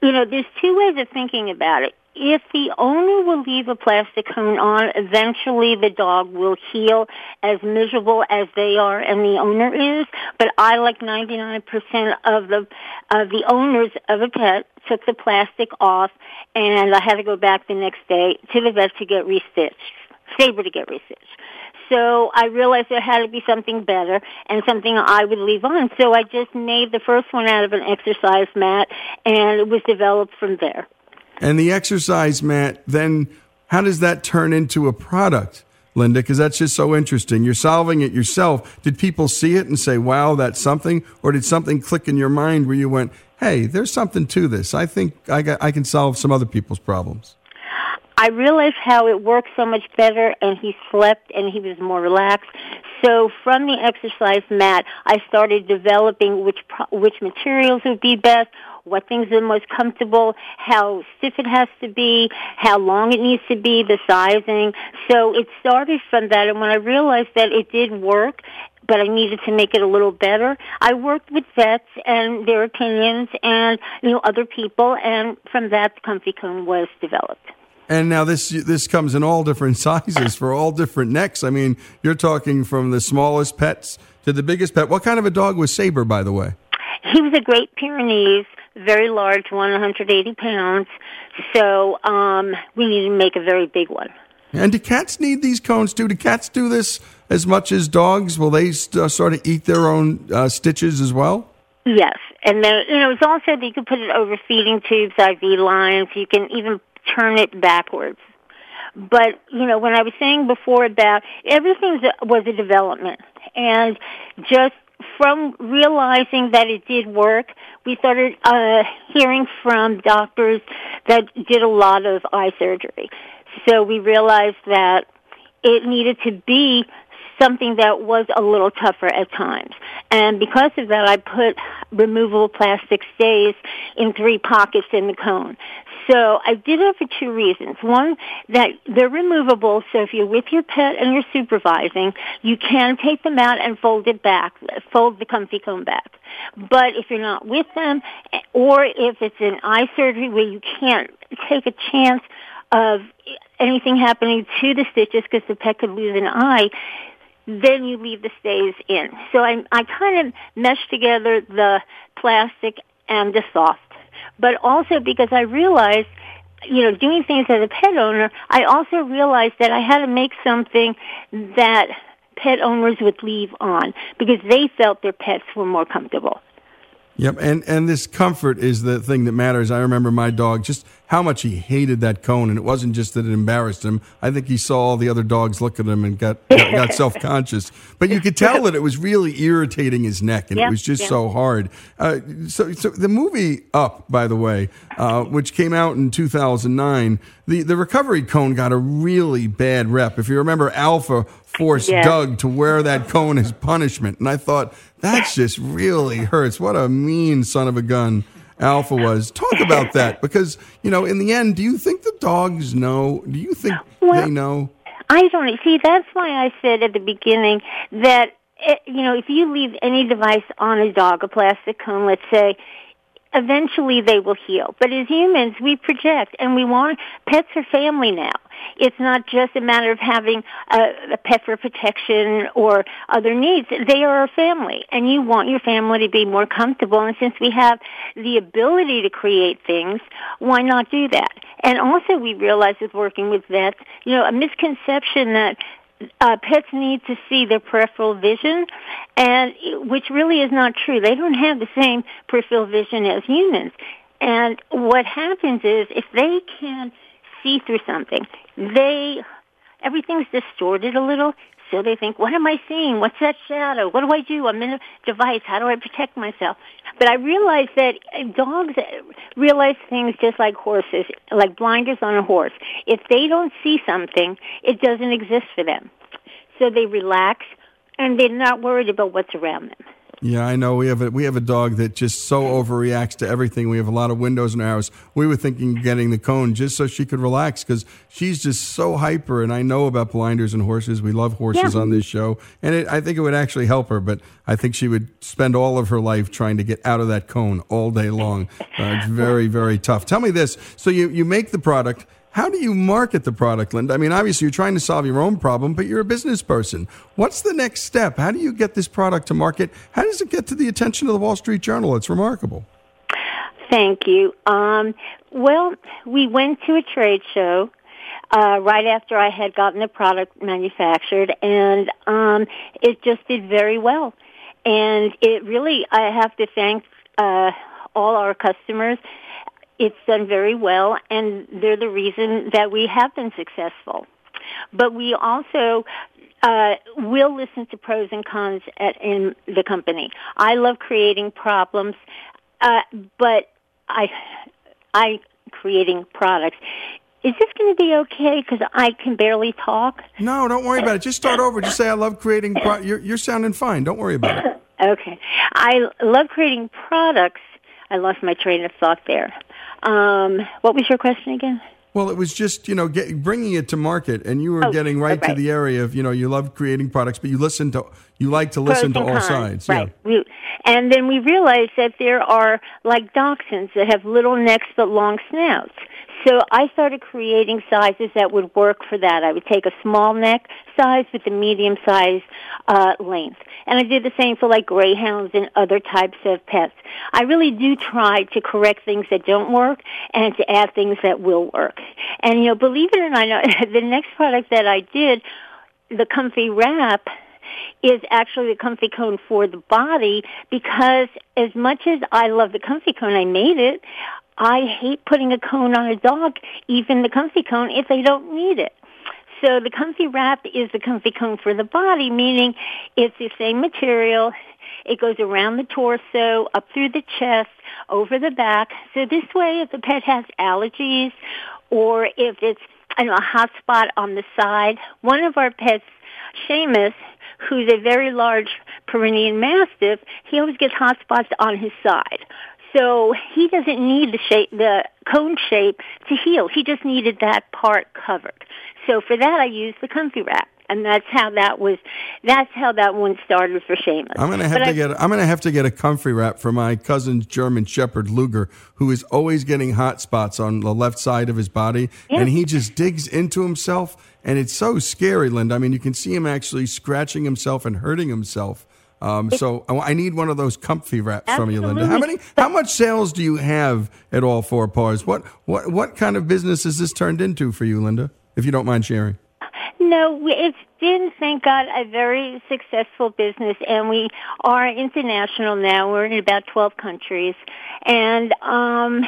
you know, there's two ways of thinking about it. If the owner will leave a plastic cone on, eventually the dog will heal as miserable as they are and the owner is. But I, like 99% of the of the owners of a pet, took the plastic off, and I had to go back the next day to the vet to get restitched, Saber to get restitched. So I realized there had to be something better and something I would leave on. So I just made the first one out of an exercise mat, and it was developed from there. And the exercise mat, then how does that turn into a product? Linda, because that's just so interesting. You're solving it yourself. Did people see it and say, wow, that's something? Or did something click in your mind where you went, hey, there's something to this. I think I, got, I can solve some other people's problems. I realized how it worked so much better, and he slept and he was more relaxed. So from the exercise mat, I started developing which which materials would be best, what things are most comfortable, how stiff it has to be, how long it needs to be, the sizing. So it started from that, and when I realized that it did work, but I needed to make it a little better. I worked with vets and their opinions and, you know, other people, and from that, the Comfy Cone was developed. And now this this comes in all different sizes for all different necks. I mean, you're talking from the smallest pets to the biggest pet. What kind of a dog was Saber, by the way? He was a Great Pyrenees, very large, 180 pounds. So um, we needed to make a very big one. And do cats need these cones too? Do cats do this as much as dogs? Will they st- uh, sort of eat their own uh, stitches as well? Yes, and then you know it's also that you can put it over feeding tubes, IV lines. You can even turn it backwards. But you know, when I was saying before about everything was a development, and just from realizing that it did work, we started uh, hearing from doctors that did a lot of eye surgery. So we realized that it needed to be something that was a little tougher at times. And because of that, I put removable plastic stays in three pockets in the cone. So I did it for two reasons. One, that they're removable, so if you're with your pet and you're supervising, you can take them out and fold it back, fold the comfy cone back. But if you're not with them, or if it's an eye surgery where you can't take a chance of anything happening to the stitches because the pet could lose an eye, then you leave the stays in. So I, I kind of meshed together the plastic and the soft. But also because I realized, you know, doing things as a pet owner, I also realized that I had to make something that pet owners would leave on because they felt their pets were more comfortable. Yep, and and this comfort is the thing that matters. I remember my dog just how much he hated that cone, and it wasn't just that it embarrassed him. I think he saw all the other dogs look at him and got got, self conscious. But you could tell that it was really irritating his neck, and Yeah, it was just yeah. so hard. Uh, so, so the movie Up, by the way, uh, which came out in 2009, the the recovery cone got a really bad rep. If you remember, Alpha forced Yeah. Dug to wear that cone as punishment, and I thought that's just really hurts. What a mean son of a gun. Alpha was. Talk about that because, you know, in the end, do you think the dogs know? Do you think Well, they know? I don't see. That's why I said at the beginning that eh, you know if you leave any device on a dog, a plastic cone, let's say, eventually they will heal. But as humans, we project, and we want pets are family now. It's not just a matter of having a, a pet for protection or other needs. They are a family, and you want your family to be more comfortable. And since we have the ability to create things, why not do that? And also, we realize with working with vets, you know, a misconception that uh, pets need to see their peripheral vision, and which really is not true. They don't have the same peripheral vision as humans. And what happens is if they can see through something, they everything's distorted a little. So they think, what am I seeing? What's that shadow? What do I do? I'm in a device. How do I protect myself? But I realize that uh, dogs realize things just like horses, like blinders on a horse. If they don't see something, it doesn't exist for them. So they relax and they're not worried about what's around them. Yeah, I know. We have a we have a dog that just so overreacts to everything. We have a lot of windows in our house. We were thinking of getting the cone just so she could relax because she's just so hyper. And I know about blinders and horses. We love horses Yeah. on this show, and it, I think it would actually help her. But I think she would spend all of her life trying to get out of that cone all day long. Uh, it's very very tough. Tell me this: so you you make the product. How do you market the product, Linda? I mean, obviously you're trying to solve your own problem, but you're a business person. What's the next step? How do you get this product to market? How does it get to the attention of the Wall Street Journal? It's remarkable. Thank you. Um, well, we went to a trade show uh, right after I had gotten the product manufactured, and um, it just did very well. And it really, I have to thank uh, all our customers. It's done very well, and they're the reason that we have been successful. But we also uh, will listen to pros and cons at, in the company. I love creating problems, uh, but I, I creating products. Is this going to be okay? Because I can barely talk. No, don't worry about it. Just start over. Just say, I love creating. Pro- you're, you're sounding fine. Don't worry about it. Okay. I love creating products. I lost my train of thought there. Um, what was your question again? Well, it was just you know get, bringing it to market, and you were Oh, getting right, to the area of you know you love creating products, but you listen to you like to listen to all cons, sides. Right. We, and then we realized that there are like dachshunds that have little necks but long snouts. So I started creating sizes that would work for that. I would take a small neck size with a medium size uh, length. And I did the same for like greyhounds and other types of pets. I really do try to correct things that don't work and to add things that will work. And you know, believe it or not, the next product that I did, the Comfy Wrap, is actually the comfy cone for the body because as much as I love the comfy cone, I made it. I hate putting a cone on a dog, even the comfy cone, if they don't need it. So the comfy wrap is the comfy cone for the body, meaning it's the same material. It goes around the torso, up through the chest, over the back. So this way, if the pet has allergies or if it's know, a hot spot on the side, one of our pets, Seamus, who's a very large Pyrenean Mastiff, he always gets hot spots on his side. So he doesn't need the shape, the cone shape to heal. He just needed that part covered. So for that, I used the comfy wrap, and that's how that was. That's how that one started for Seamus. I'm gonna have But to I- get I'm gonna have to get a comfy wrap for my cousin's German Shepherd Luger, who is always getting hot spots on the left side of his body, and he just digs into himself, and it's so scary, Linda. I mean, you can see him actually scratching himself and hurting himself. Um, so I I need one of those comfy wraps from you, Linda. How many? How much sales do you have at all four paws? What what what kind of business has this turned into for you, Linda? If you don't mind sharing. No, it's been, thank God, a very successful business, and we are international now. We're in about 12 countries, and um,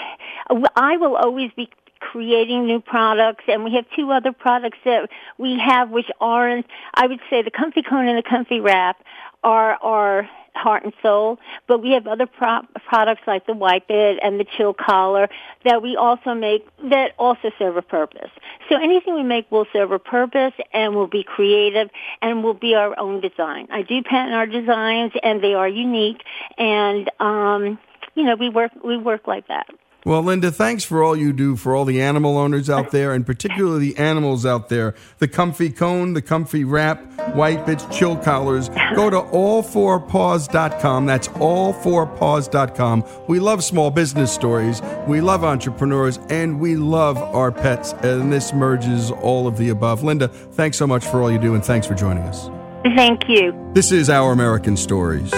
I will always be creating new products, and we have two other products that we have, which aren't. I would say the Comfy Cone and the Comfy Wrap are are heart and soul. But we have other pro- products like the Wipe It and the Chill Collar that we also make that also serve a purpose. So anything we make will serve a purpose and will be creative and will be our own design. I do patent our designs and they are unique and um you know, we work we work like that. Well, Linda, thanks for all you do for all the animal owners out there, and particularly the animals out there. The comfy cone, the comfy wrap, Wipe It, chill collars. Go to all4paws.com. That's all4paws.com. We love small business stories. We love entrepreneurs, and we love our pets. And this merges all of the above. Linda, thanks so much for all you do, and thanks for joining us. Thank you. This is Our American Stories.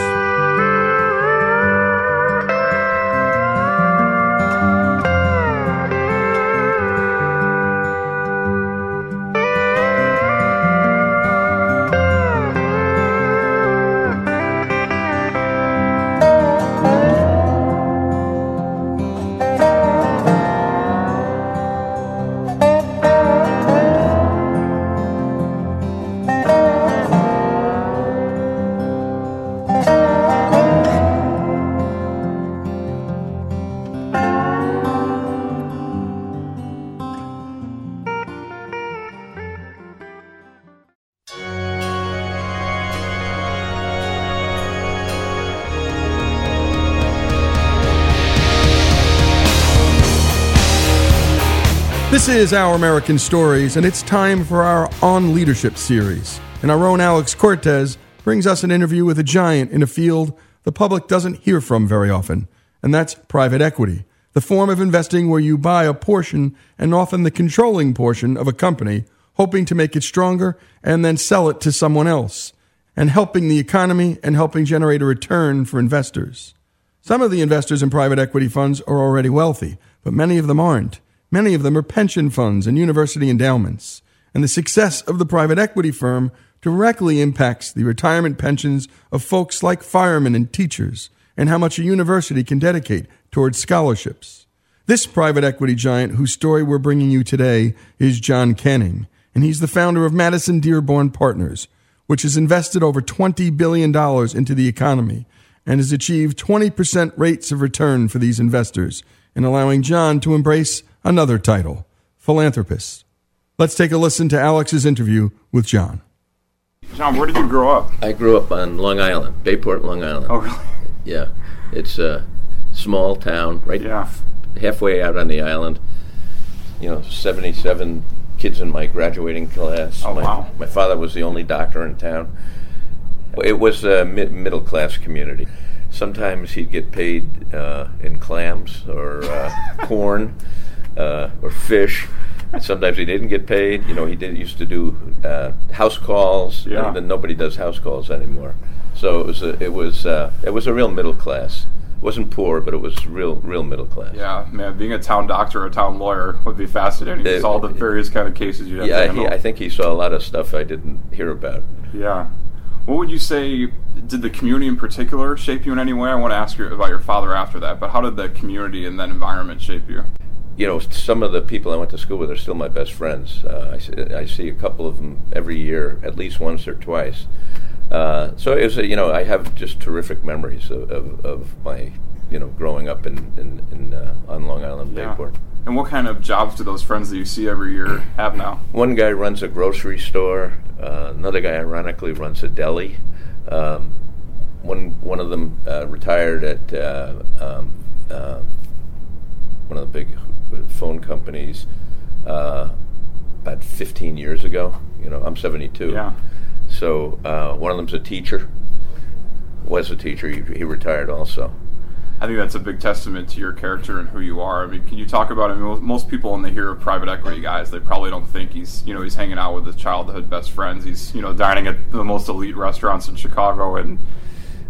This is Our American Stories, and it's time for our On Leadership series. And our own Alex Cortez brings us an interview with a giant in a field the public doesn't hear from very often, and that's private equity, the form of investing where you buy a portion and often the controlling portion of a company, hoping to make it stronger and then sell it to someone else, and helping the economy and helping generate a return for investors. Some of the investors in private equity funds are already wealthy, but many of them aren't. Many of them are pension funds and university endowments. And the success of the private equity firm directly impacts the retirement pensions of folks like firemen and teachers, and how much a university can dedicate towards scholarships. This private equity giant, whose story we're bringing you today, is John Canning, and he's the founder of Madison Dearborn Partners, which has invested over $20 billion into the economy and has achieved 20% rates of return for these investors, in allowing John to embrace another title, philanthropist. Let's take a listen to Alex's interview with John. John, where did you grow up? I grew up on Long Island, Bayport, Long Island. Oh, really? Yeah, it's a small town, right Yeah. halfway out on the island. You know, 77 kids in my graduating class. Oh, my, wow. My father was the only doctor in town. It was a mid- middle class community. Sometimes he'd get paid uh, in clams or uh, corn uh, or fish. And sometimes he didn't get paid. You know, he did used to do uh, house calls. Yeah. And then nobody does house calls anymore. So it was a, it was uh, it was a real middle class. It wasn't poor, but it was real real middle class. Yeah, man, being a town doctor or a town lawyer would be fascinating. Just all the various kind of cases you'd have to Yeah, he, I think he saw a lot of stuff I didn't hear about. Yeah. What would you say, did the community in particular shape you in any way? I want to ask you about your father after that, but how did the community and that environment shape you? You know, some of the people I went to school with are still my best friends. Uh, I, see, I see a couple of them every year, at least once or twice. Uh, so it was, a, you know, I have just terrific memories of, of, of my, you know, growing up in, in, in uh, on Long Island, Yeah. Bayport. And what kind of jobs do those friends that you see every year have now? One guy runs a grocery store. Uh, another guy, ironically, runs a deli. Um, one one of them uh, retired at uh, um, one of the big phone companies uh, about 15 years ago. You know, I'm 72. Yeah. So uh, one of them's a teacher. Was a teacher. He, he retired also. I think that's a big testament to your character and who you are. I mean, can you talk about? I mean, most- people when they hear of private equity guys, they probably don't think he's, you know, he's hanging out with his childhood best friends. He's, you know, dining at the most elite restaurants in Chicago, and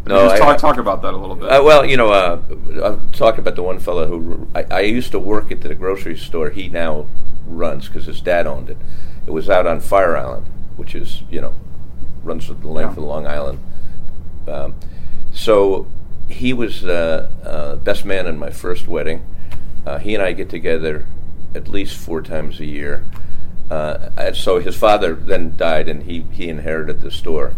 No, just I- talk, talk about that a little bit. Uh, well, you know, uh, I'm talking about the one fellow who I, I used to work at the grocery store. He now runs because his dad owned it. It was out on Fire Island, which is you know runs the length Yeah. of Long Island. Um, so he was uh, uh, best man in my first wedding. Uh, he and I get together at least four times a year. Uh, and so his father then died, and he, he inherited the store.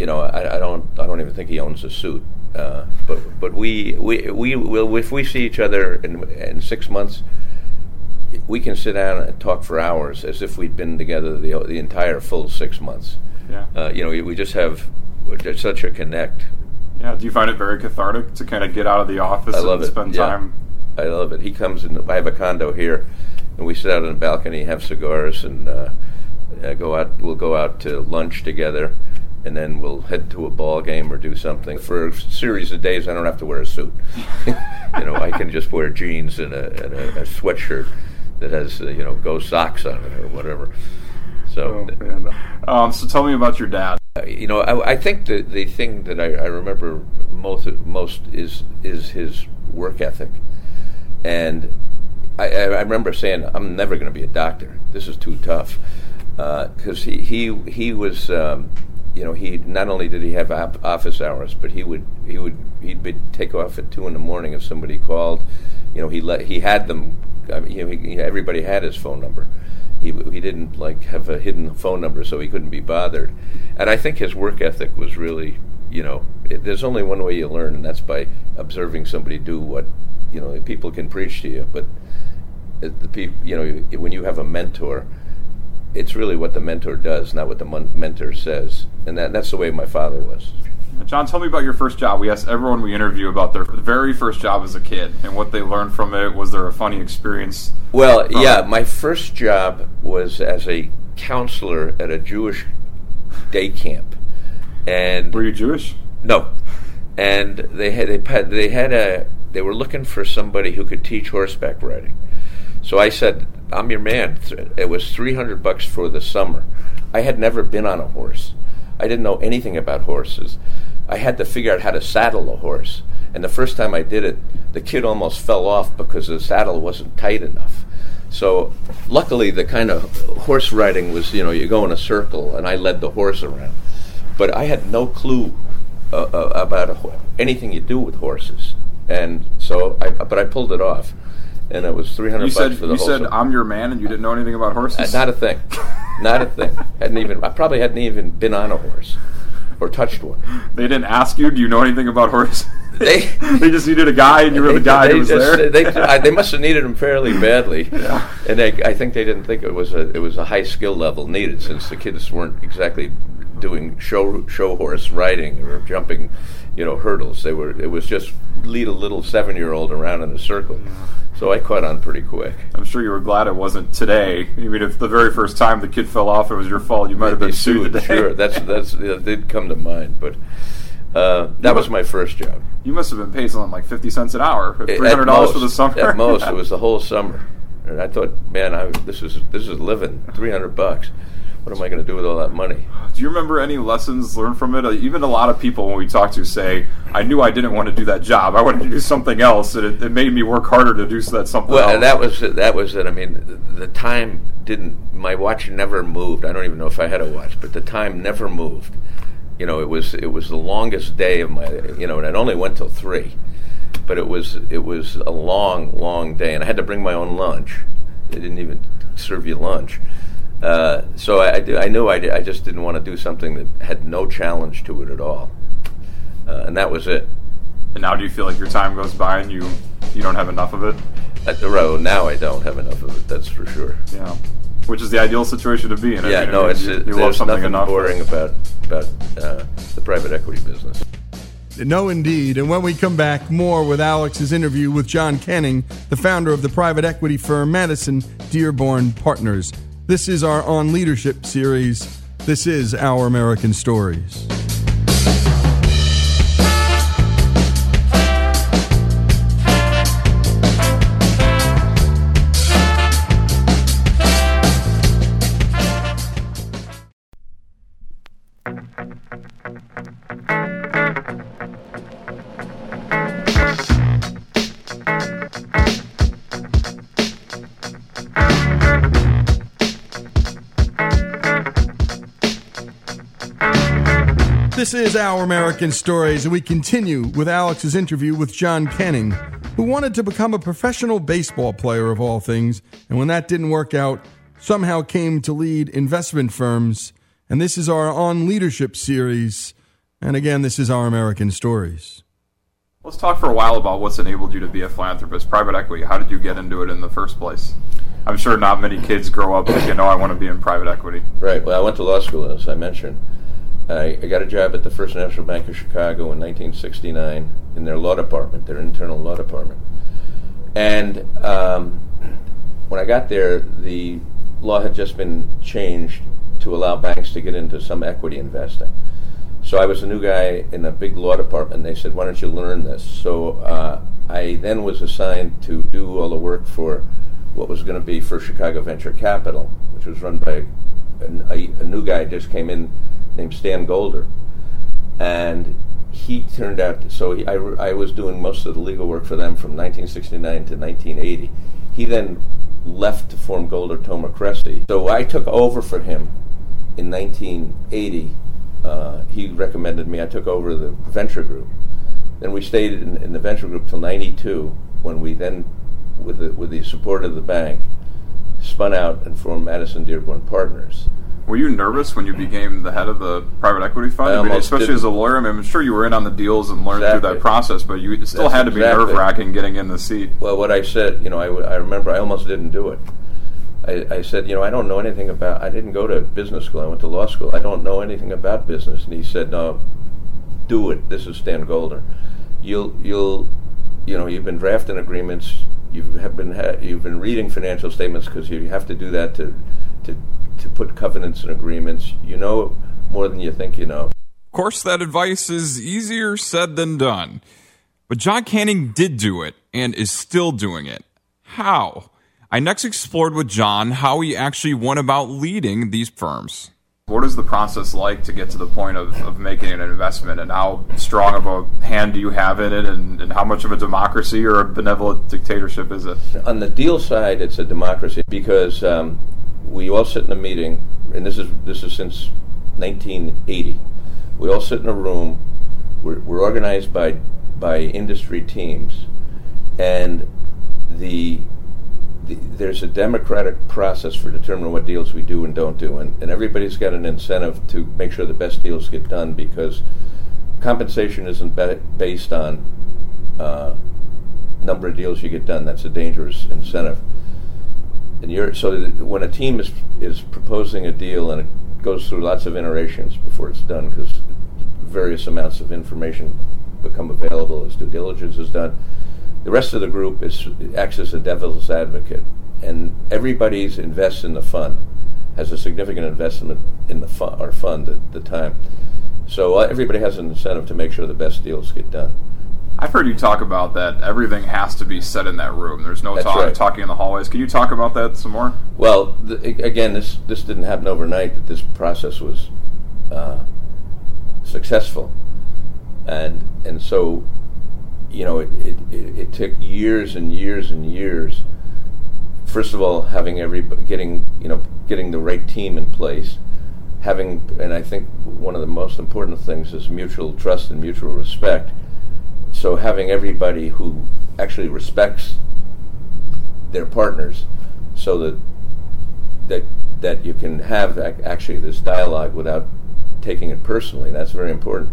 You know, I, I don't I don't even think he owns a suit. Uh, but but we we we will if we see each other in in six months, we can sit down and talk for hours as if we'd been together the the entire full six months. Yeah. Uh, you know, we, we just have such a connect. Yeah. Do you find it very cathartic to kind of get out of the office I love and it. spend yeah. time? I love it. He comes and I have a condo here, and we sit out on the balcony, have cigars, and uh, uh, go out. We'll go out to lunch together, and then we'll head to a ball game or do something. For a series of days, I don't have to wear a suit. you know, I can just wear jeans and a, and a, a sweatshirt that has uh, you know go socks on it or whatever. So. Um, so tell me about your dad. Uh, you know, I, I think the the thing that I, I remember most most is is his work ethic, and I, I remember saying, "I'm never going to be a doctor. This is too tough," because he he he was. Um, you know, he not only did he have op- office hours, but he would he would he'd be, take off at two in the morning if somebody called. You know, he let he had them. I mean, you know, he, everybody had his phone number. He he didn't like have a hidden phone number, so he couldn't be bothered. And I think his work ethic was really, you know, it, there's only one way you learn, and that's by observing somebody do what, you know, people can preach to you, but uh, the people, you know, when you have a mentor, it's really what the mentor does, not what the mon- mentor says, and that that's the way my father was. John, tell me about your first job. We ask everyone we interview about their very first job as a kid and what they learned from it. Was there a funny experience? Well, yeah, it? my first job was as a counselor at a Jewish day camp, and were you Jewish? No, and they had they had they had a they were looking for somebody who could teach horseback riding. So I said, "I'm your man." It was three hundred bucks for the summer. I had never been on a horse. I didn't know anything about horses. I had to figure out how to saddle a horse. And the first time I did it, the kid almost fell off because the saddle wasn't tight enough. So, luckily, the kind of horse riding was, you know, you go in a circle, and I led the horse around. But I had no clue uh, uh, about ho- anything you do with horses, and so, I, but I pulled it off, and it was three hundred You bucks said for the you said summer. I'm your man, and you didn't know anything about Uh, horses. not a thing. Not a thing. Hadn't even. I probably hadn't even been on a horse or touched one. They didn't ask you. Do you know anything about horses? They they just needed a guy, and you were the guy they who was just- there. They, I, they must have needed him fairly badly, and they, I think they didn't think it was a it was a high skill level needed since the kids weren't exactly doing show show horse riding or jumping, you know, hurdles. They were it was just lead a little seven year old around in a circle. So I caught on pretty quick. I'm sure you were glad it wasn't today. I mean, if the very first time the kid fell off, it was your fault. You might have been Be sued today. Sure, that's that's that did come to mind, but uh, that was my first job. You must have been paid something like fifty cents an hour, three hundred dollars for the summer. At most, it was the whole summer, and I thought, man, I, this is this is living. Three hundred bucks. What am I going to do with all that money? Do you remember any lessons learned from it? Uh, even a lot of people, when we talk to, say, "I knew I didn't want to do that job. I wanted to do something else, and it, it made me work harder to do that something Well, else." that was it- that was it. I mean, the time didn't. My watch never moved. I don't even know if I had a watch, but the time never moved. You know, it was it was the longest day of my. You know, and it only went till three, but it was it was a long, long day, and I had to bring my own lunch. They didn't even serve you lunch. Uh, so I, I, did- I knew I, did- I just didn't want to do something that had no challenge to it at all, uh, and that was it. and now, do you feel like your time goes by and you you don't have enough of it? At the road now, I don't have enough of it. That's for sure. Yeah, which is the ideal situation to be in. I Yeah, mean, no, it's you, it, you there's something nothing enough. boring about about uh, the private equity business. No, indeed. And when we come back, more with Alex's interview with John Canning, the founder of the private equity firm Madison Dearborn Partners. This is our On Leadership series. This is Our American Stories. This is Our American Stories, and we continue with Alex's interview with John Canning, who wanted to become a professional baseball player of all things, and when that didn't work out, somehow came to lead investment firms. And this is our On Leadership series. And again, this is Our American Stories. Let's talk for a while about what's enabled you to be a philanthropist. Private equity, how did you get into it in the first place? I'm sure not many kids grow up thinking, oh, I want to be in private equity. Right. Well, I went to law school, as I mentioned. I, I got a job at the First National Bank of Chicago in 1969 in their law department, their internal law department. And um, when I got there, the law had just been changed to allow banks to get into some equity investing. So I was a new guy in a big law department. They said, "Why don't you learn this?" So uh, I then was assigned to do all the work for what was going to be for Chicago Venture Capital, which was run by a, a, a new guy just came in named Stan Golder, and he turned out. To, so he, I, I was doing most of the legal work for them from 1969 to 1980. He then left to form Golder Thoma Cressey. So I took over for him in 1980. Uh, he recommended me. I took over the venture group. Then we stayed in, in the venture group till 92, when we then, with the, with the support of the bank, spun out and formed Madison Dearborn Partners. Were you nervous when you became the head of the private equity fund? I mean, especially didn't. as a lawyer. I mean, I'm sure you were in on the deals and learned through that process, but you still That's had to be exactly- nerve wracking getting in the seat. Well, what I said, you know, I, w- I remember I almost didn't do it. I, I said, you know, I don't know anything about. I didn't go to business school. I went to law school. I don't know anything about business. And he said, no, do it. This is Stan Golder. You'll you'll, you know, you've been drafting agreements. You have been ha- you've been reading financial statements because you have to do that to to to put covenants and agreements. You know more than you think you know. Of course, that advice is easier said than done. But John Canning did do it and is still doing it. How? I next explored with John how he actually went about leading these firms. What is the process like to get to the point of, of making an investment, and how strong of a hand do you have in it, and, and how much of a democracy or a benevolent dictatorship is it? On the deal side, it's a democracy because um, we all sit in a meeting, and this is this is since 1980. We all sit in a room. We're, we're organized by by industry teams, and the, the there's a democratic process for determining what deals we do and don't do, and, and everybody's got an incentive to make sure the best deals get done because compensation isn't ba- based on uh, number of deals you get done. That's a dangerous incentive. And you're so when a team is is proposing a deal and it goes through lots of iterations before it's done because various amounts of information become available as due diligence is done. The rest of the group is acts as a devil's advocate, and everybody's invests in the fund has a significant investment in the fund, our fund at the time. So uh, everybody has an incentive to make sure the best deals get done. I've heard you talk about that everything has to be said in that room. There's no talk, right. talking in the hallways. Can you talk about that some more? Well, th- again, this this didn't happen overnight. That this process was uh, successful, and and so, you know, it, it, it, it took years and years and years. First of all, having every getting you know getting the right team in place, having and I think one of the most important things is mutual trust and mutual respect. So having everybody who actually respects their partners, so that that that you can have ac- actually this dialogue without taking it personally. That's very important.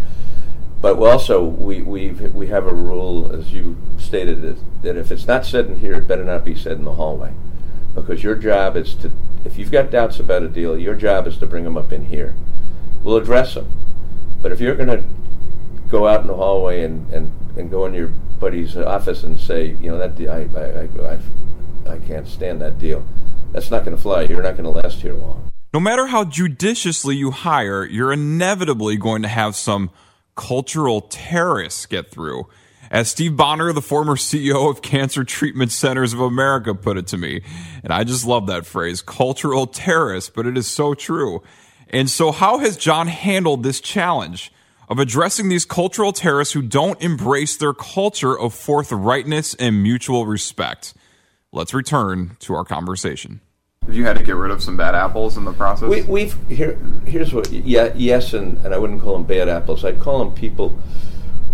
But also we we we have a rule, as you stated, that, that if it's not said in here, it better not be said in the hallway, because your job is to if you've got doubts about a deal, your job is to bring them up in here. We'll address them. But if you're going to go out in the hallway and, and, and go in your buddy's office and say, you know, that de- I, I, I, I, I can't stand that deal. That's not going to fly. You're not going to last here long. No matter how judiciously you hire, you're inevitably going to have some cultural terrorists get through. As Steve Bonner, the former CEO of Cancer Treatment Centers of America, put it to me. And I just love that phrase, cultural terrorists, but it is so true. And so, how has John handled this challenge of addressing these cultural terrorists who don't embrace their culture of forthrightness and mutual respect? Let's return to our conversation. Have you had to get rid of some bad apples in the process? We, we've here. Here's what. Yeah, yes, and, and I wouldn't call them bad apples. I'd call them people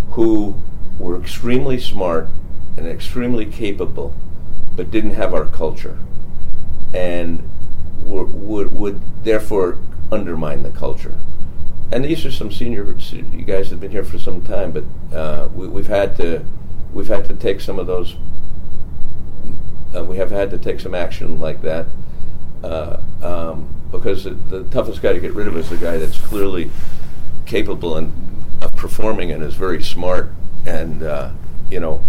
who were extremely smart and extremely capable, but didn't have our culture, and were, would would therefore undermine the culture. And these are some senior you guys have been here for some time, but uh, we, we've had to we've had to take some of those. Uh, we have had to take some action like that uh, um, because the, the, toughest guy to get rid of is the guy that's clearly capable and performing and is very smart and uh, you know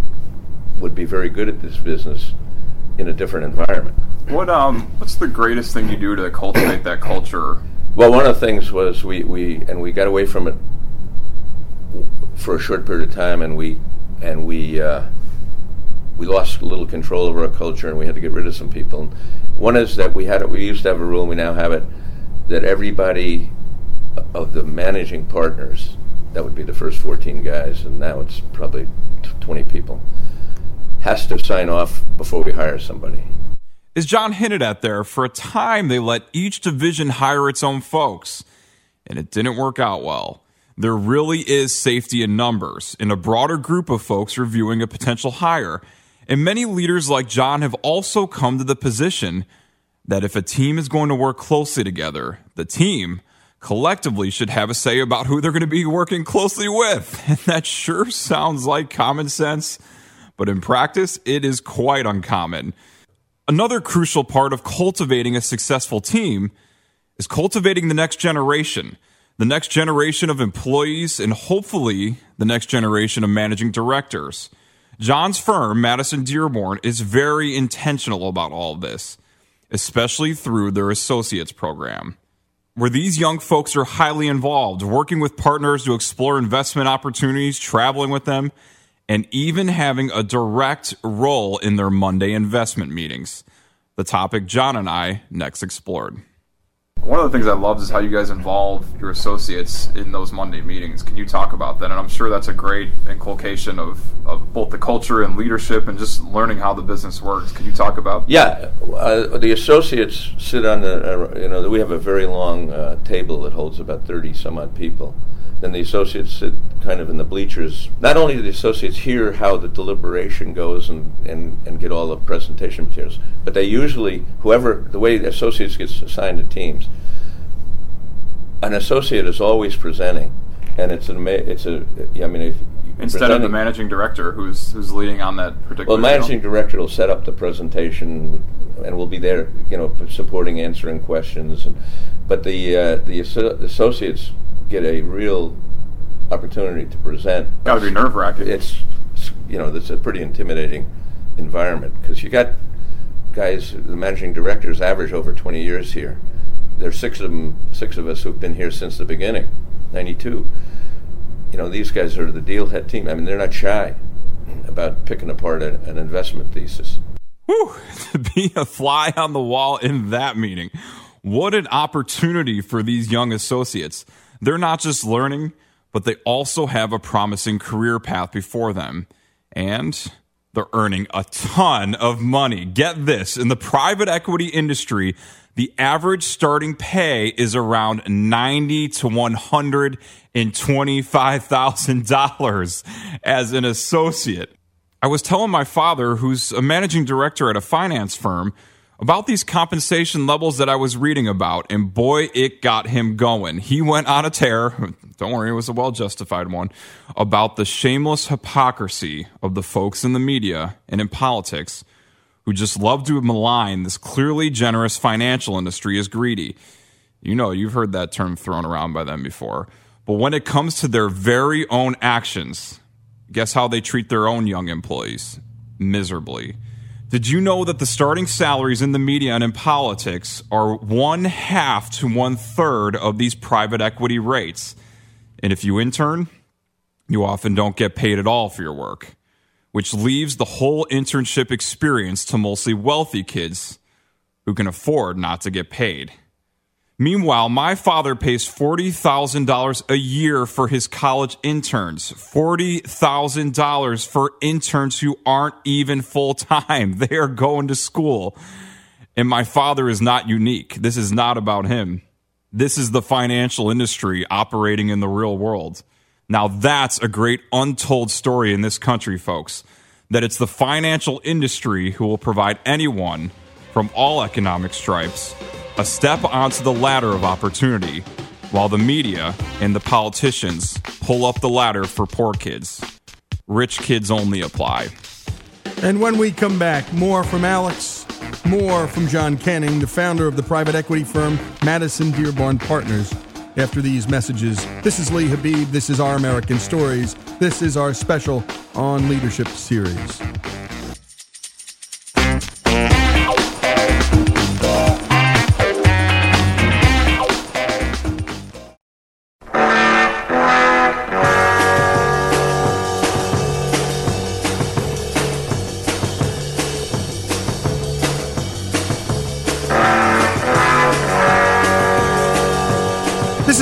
would be very good at this business in a different environment. What um what's the greatest thing you do to cultivate that culture? Well, one of the things was we, we and we got away from it for a short period of time, and we and we uh, we lost a little control over our culture, and we had to get rid of some people. One is that we had it. We used to have a rule, we now have it that everybody of the managing partners, that would be the first 14 guys, and now it's probably 20 people, has to sign off before we hire somebody. As John hinted at there, for a time they let each division hire its own folks, and it didn't work out well. There really is safety in numbers, in a broader group of folks reviewing a potential hire. And many leaders like John have also come to the position that if a team is going to work closely together, the team collectively should have a say about who they're going to be working closely with. And that sure sounds like common sense, but in practice, it is quite uncommon. Another crucial part of cultivating a successful team is cultivating the next generation the next generation of employees, and hopefully the next generation of managing directors. John's firm, Madison Dearborn, is very intentional about all this, especially through their associates program, where these young folks are highly involved, working with partners to explore investment opportunities, traveling with them, and even having a direct role in their Monday investment meetings. The topic John and I next explored one of the things I love is how you guys involve your associates in those Monday meetings. Can you talk about that? And I'm sure that's a great inculcation of, of both the culture and leadership and just learning how the business works. Can you talk about? Yeah, uh, the associates sit on the, uh, you know, we have a very long uh, table that holds about 30 some odd people. Then the associates sit kind of in the bleachers. Not only do the associates hear how the deliberation goes and, and, and get all the presentation materials, but they usually, whoever, the way the associates gets assigned to teams, an associate is always presenting, and it's an it's a I mean if instead of the managing director who's who's leading on that particular. Well, the managing director will set up the presentation, and will be there, you know, supporting, answering questions, and, but the uh, the associates get a real opportunity to present. Got to be nerve wracking. It's you know it's a pretty intimidating environment because you got guys. The managing directors average over 20 years here. There's six of them, six of us who've been here since the beginning, 92. You know, these guys are the deal head team. I mean, they're not shy about picking apart a, an investment thesis. Whew, to be a fly on the wall in that meeting. What an opportunity for these young associates. They're not just learning, but they also have a promising career path before them. And they're earning a ton of money. Get this in the private equity industry, the average starting pay is around ninety to one hundred and twenty-five thousand dollars as an associate. I was telling my father, who's a managing director at a finance firm, about these compensation levels that I was reading about, and boy, it got him going. He went on a tear, don't worry, it was a well justified one, about the shameless hypocrisy of the folks in the media and in politics who just love to malign this clearly generous financial industry as greedy. You know, you've heard that term thrown around by them before. But when it comes to their very own actions, guess how they treat their own young employees? Miserably. Did you know that the starting salaries in the media and in politics are one half to one third of these private equity rates? And if you intern, you often don't get paid at all for your work, which leaves the whole internship experience to mostly wealthy kids who can afford not to get paid. Meanwhile, my father pays $40,000 a year for his college interns. $40,000 for interns who aren't even full time. They are going to school. And my father is not unique. This is not about him. This is the financial industry operating in the real world. Now, that's a great untold story in this country, folks. that it's the financial industry who will provide anyone from all economic stripes a step onto the ladder of opportunity, while the media and the politicians pull up the ladder for poor kids. Rich kids only apply. And when we come back, more from Alex, more from John Canning, the founder of the private equity firm Madison Dearborn Partners. After these messages, this is Lee Habib. This is Our American Stories. This is our special on leadership series.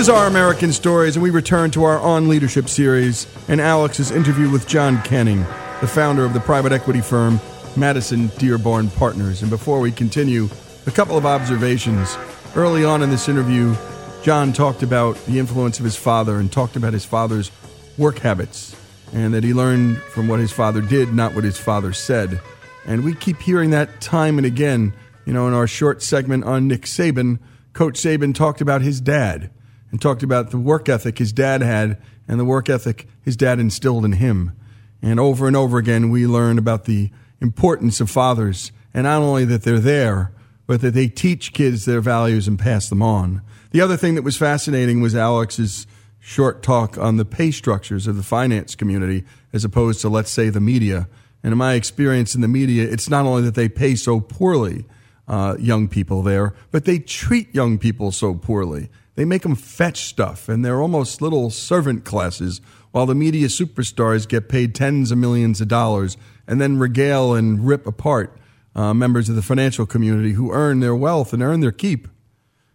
Is Our American Stories, and we return to our On Leadership series and Alex's interview with John Canning, the founder of the private equity firm Madison Dearborn Partners. And before we continue, a couple of observations. Early on in this interview, John talked about the influence of his father and talked about his father's work habits and that he learned from what his father did, not what his father said. And we keep hearing that time and again. You know, in our short segment on Nick Saban, Coach Saban talked about his dad and talked about the work ethic his dad had and the work ethic his dad instilled in him. And over and over again, we learn about the importance of fathers and not only that they're there, but that they teach kids their values and pass them on. The other thing that was fascinating was Alex's short talk on the pay structures of the finance community as opposed to, let's say, the media. And in my experience in the media, it's not only that they pay so poorly uh, young people there, but they treat young people so poorly. They make them fetch stuff, and they're almost little servant classes, while the media superstars get paid tens of millions of dollars and then regale and rip apart uh, members of the financial community who earn their wealth and earn their keep.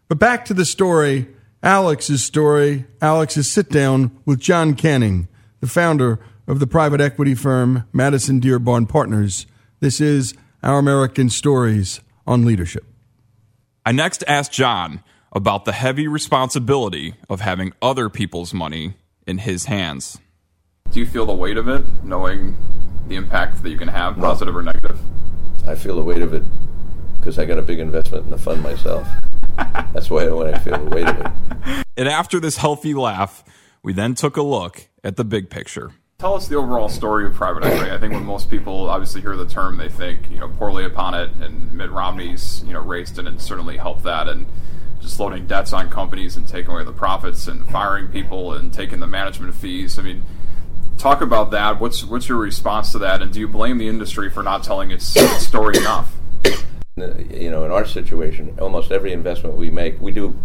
But back to the story, Alex's story, Alex's sit down with John Canning, the founder of the private equity firm Madison Dearborn Partners. This is Our American Stories on Leadership. I next asked John about the heavy responsibility of having other people's money in his hands. Do you feel the weight of it, knowing the impact that you can have, positive or negative? I feel the weight of it because I got a big investment in the fund myself. That's why when I feel the weight of it. And after this healthy laugh, we then took a look at the big picture. Tell us the overall story of private equity. I think when most people obviously hear the term, they think you know poorly upon it, and Mitt Romney's you know raised it and certainly helped that, and just loading debts on companies and taking away the profits and firing people and taking the management fees. I mean, talk about that. What's what's your response to that, and do you blame the industry for not telling its, story enough? You know, in our situation, almost every investment we make, we do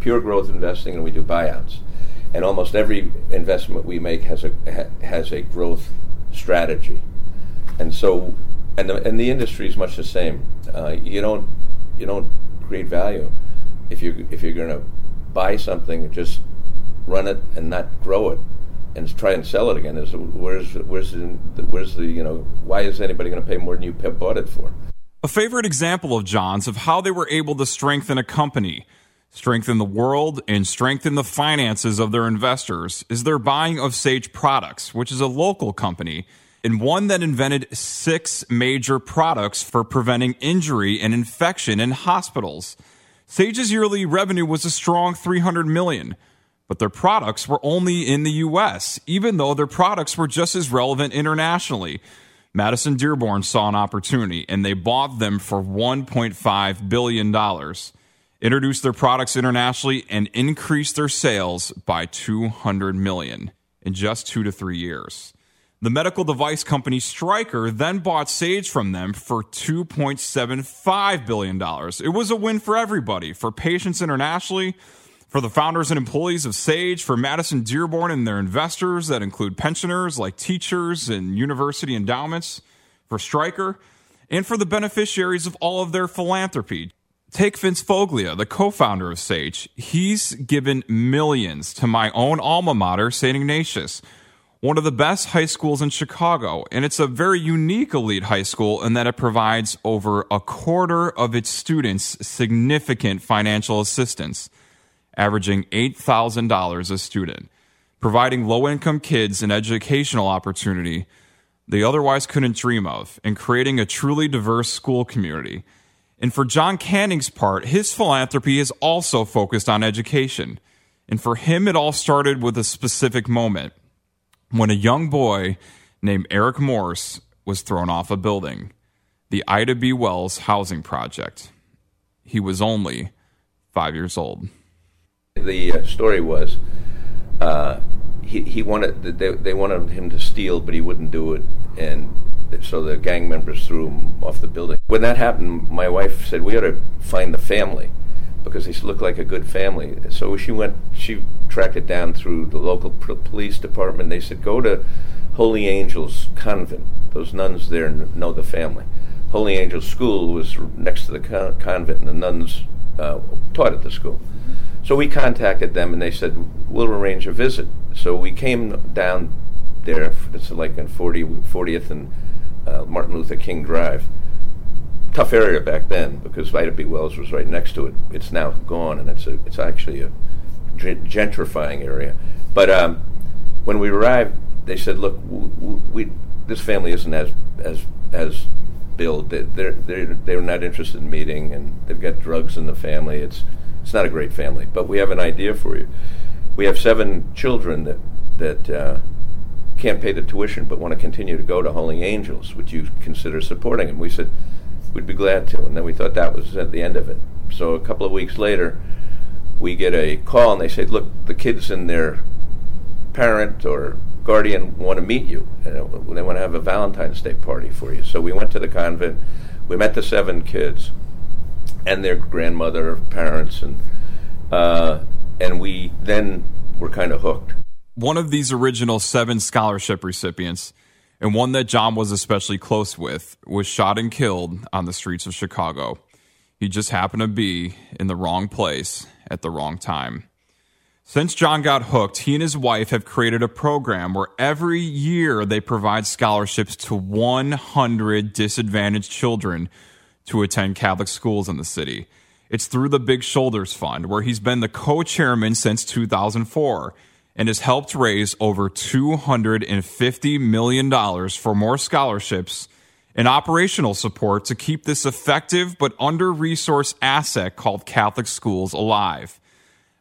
pure growth investing and we do buyouts and almost every investment we make has a ha, has a growth strategy, and so and the, and the industry is much the same. Uh, you don't you don't create value if you if you're going to buy something, just run it and not grow it, and try and sell it again. Is where's where's the, where's the you know why is anybody going to pay more than you bought it for? A favorite example of John's of how they were able to strengthen a company strengthen the world, and strengthen the finances of their investors is their buying of Sage Products, which is a local company and one that invented six major products for preventing injury and infection in hospitals. Sage's yearly revenue was a strong 300 million, but their products were only in the US, even though their products were just as relevant internationally. Madison Dearborn saw an opportunity and they bought them for 1.5 billion dollars introduced their products internationally and increased their sales by 200 million in just 2 to 3 years. The medical device company Stryker then bought Sage from them for $2.75 billion. It was a win for everybody, for patients internationally, for the founders and employees of Sage, for Madison Dearborn and their investors that include pensioners like teachers and university endowments, for Stryker, and for the beneficiaries of all of their philanthropy. Take Vince Foglia, the co founder of Sage. He's given millions to my own alma mater, St. Ignatius, one of the best high schools in Chicago. And it's a very unique elite high school in that it provides over a quarter of its students significant financial assistance, averaging $8,000 a student, providing low income kids an educational opportunity they otherwise couldn't dream of and creating a truly diverse school community. And for John Canning's part, his philanthropy is also focused on education. And for him, it all started with a specific moment when a young boy named Eric Morse was thrown off a building, the Ida B. Wells Housing Project. He was only five years old. The uh, story was uh, he, he wanted they, they wanted him to steal, but he wouldn't do it, and so the gang members threw him off the building. When that happened, my wife said we ought to find the family because they looked like a good family. So she went, she tracked it down through the local police department. They said go to Holy Angels Convent. Those nuns there know the family. Holy Angels School was next to the con- convent, and the nuns uh, taught at the school. So we contacted them, and they said we'll arrange a visit. So we came down there. It's like on 40, 40th and uh, Martin Luther King Drive. Tough area back then because Ida B. Wells was right next to it. It's now gone, and it's a, it's actually a gentrifying area. But um, when we arrived, they said, "Look, we, this family isn't as as as. They, they're they're they're not interested in meeting, and they've got drugs in the family. It's it's not a great family, but we have an idea for you. We have seven children that that uh, can't pay the tuition but want to continue to go to Holy Angels. Would you consider supporting them? We said we'd be glad to, and then we thought that was at the end of it. So a couple of weeks later, we get a call, and they say, "Look, the kids and their parent or guardian want to meet you. And they want to have a Valentine's Day party for you." So we went to the convent. We met the seven kids and their grandmother, parents, and uh, and we then were kind of hooked. One of these original seven scholarship recipients, and one that John was especially close with, was shot and killed on the streets of Chicago. He just happened to be in the wrong place at the wrong time. Since John got hooked, he and his wife have created a program where every year they provide scholarships to 100 disadvantaged children to attend Catholic schools in the city. It's through the Big Shoulders Fund, where he's been the co chairman since 2004 and has helped raise over $250 million for more scholarships and operational support to keep this effective but under resourced asset called Catholic schools alive.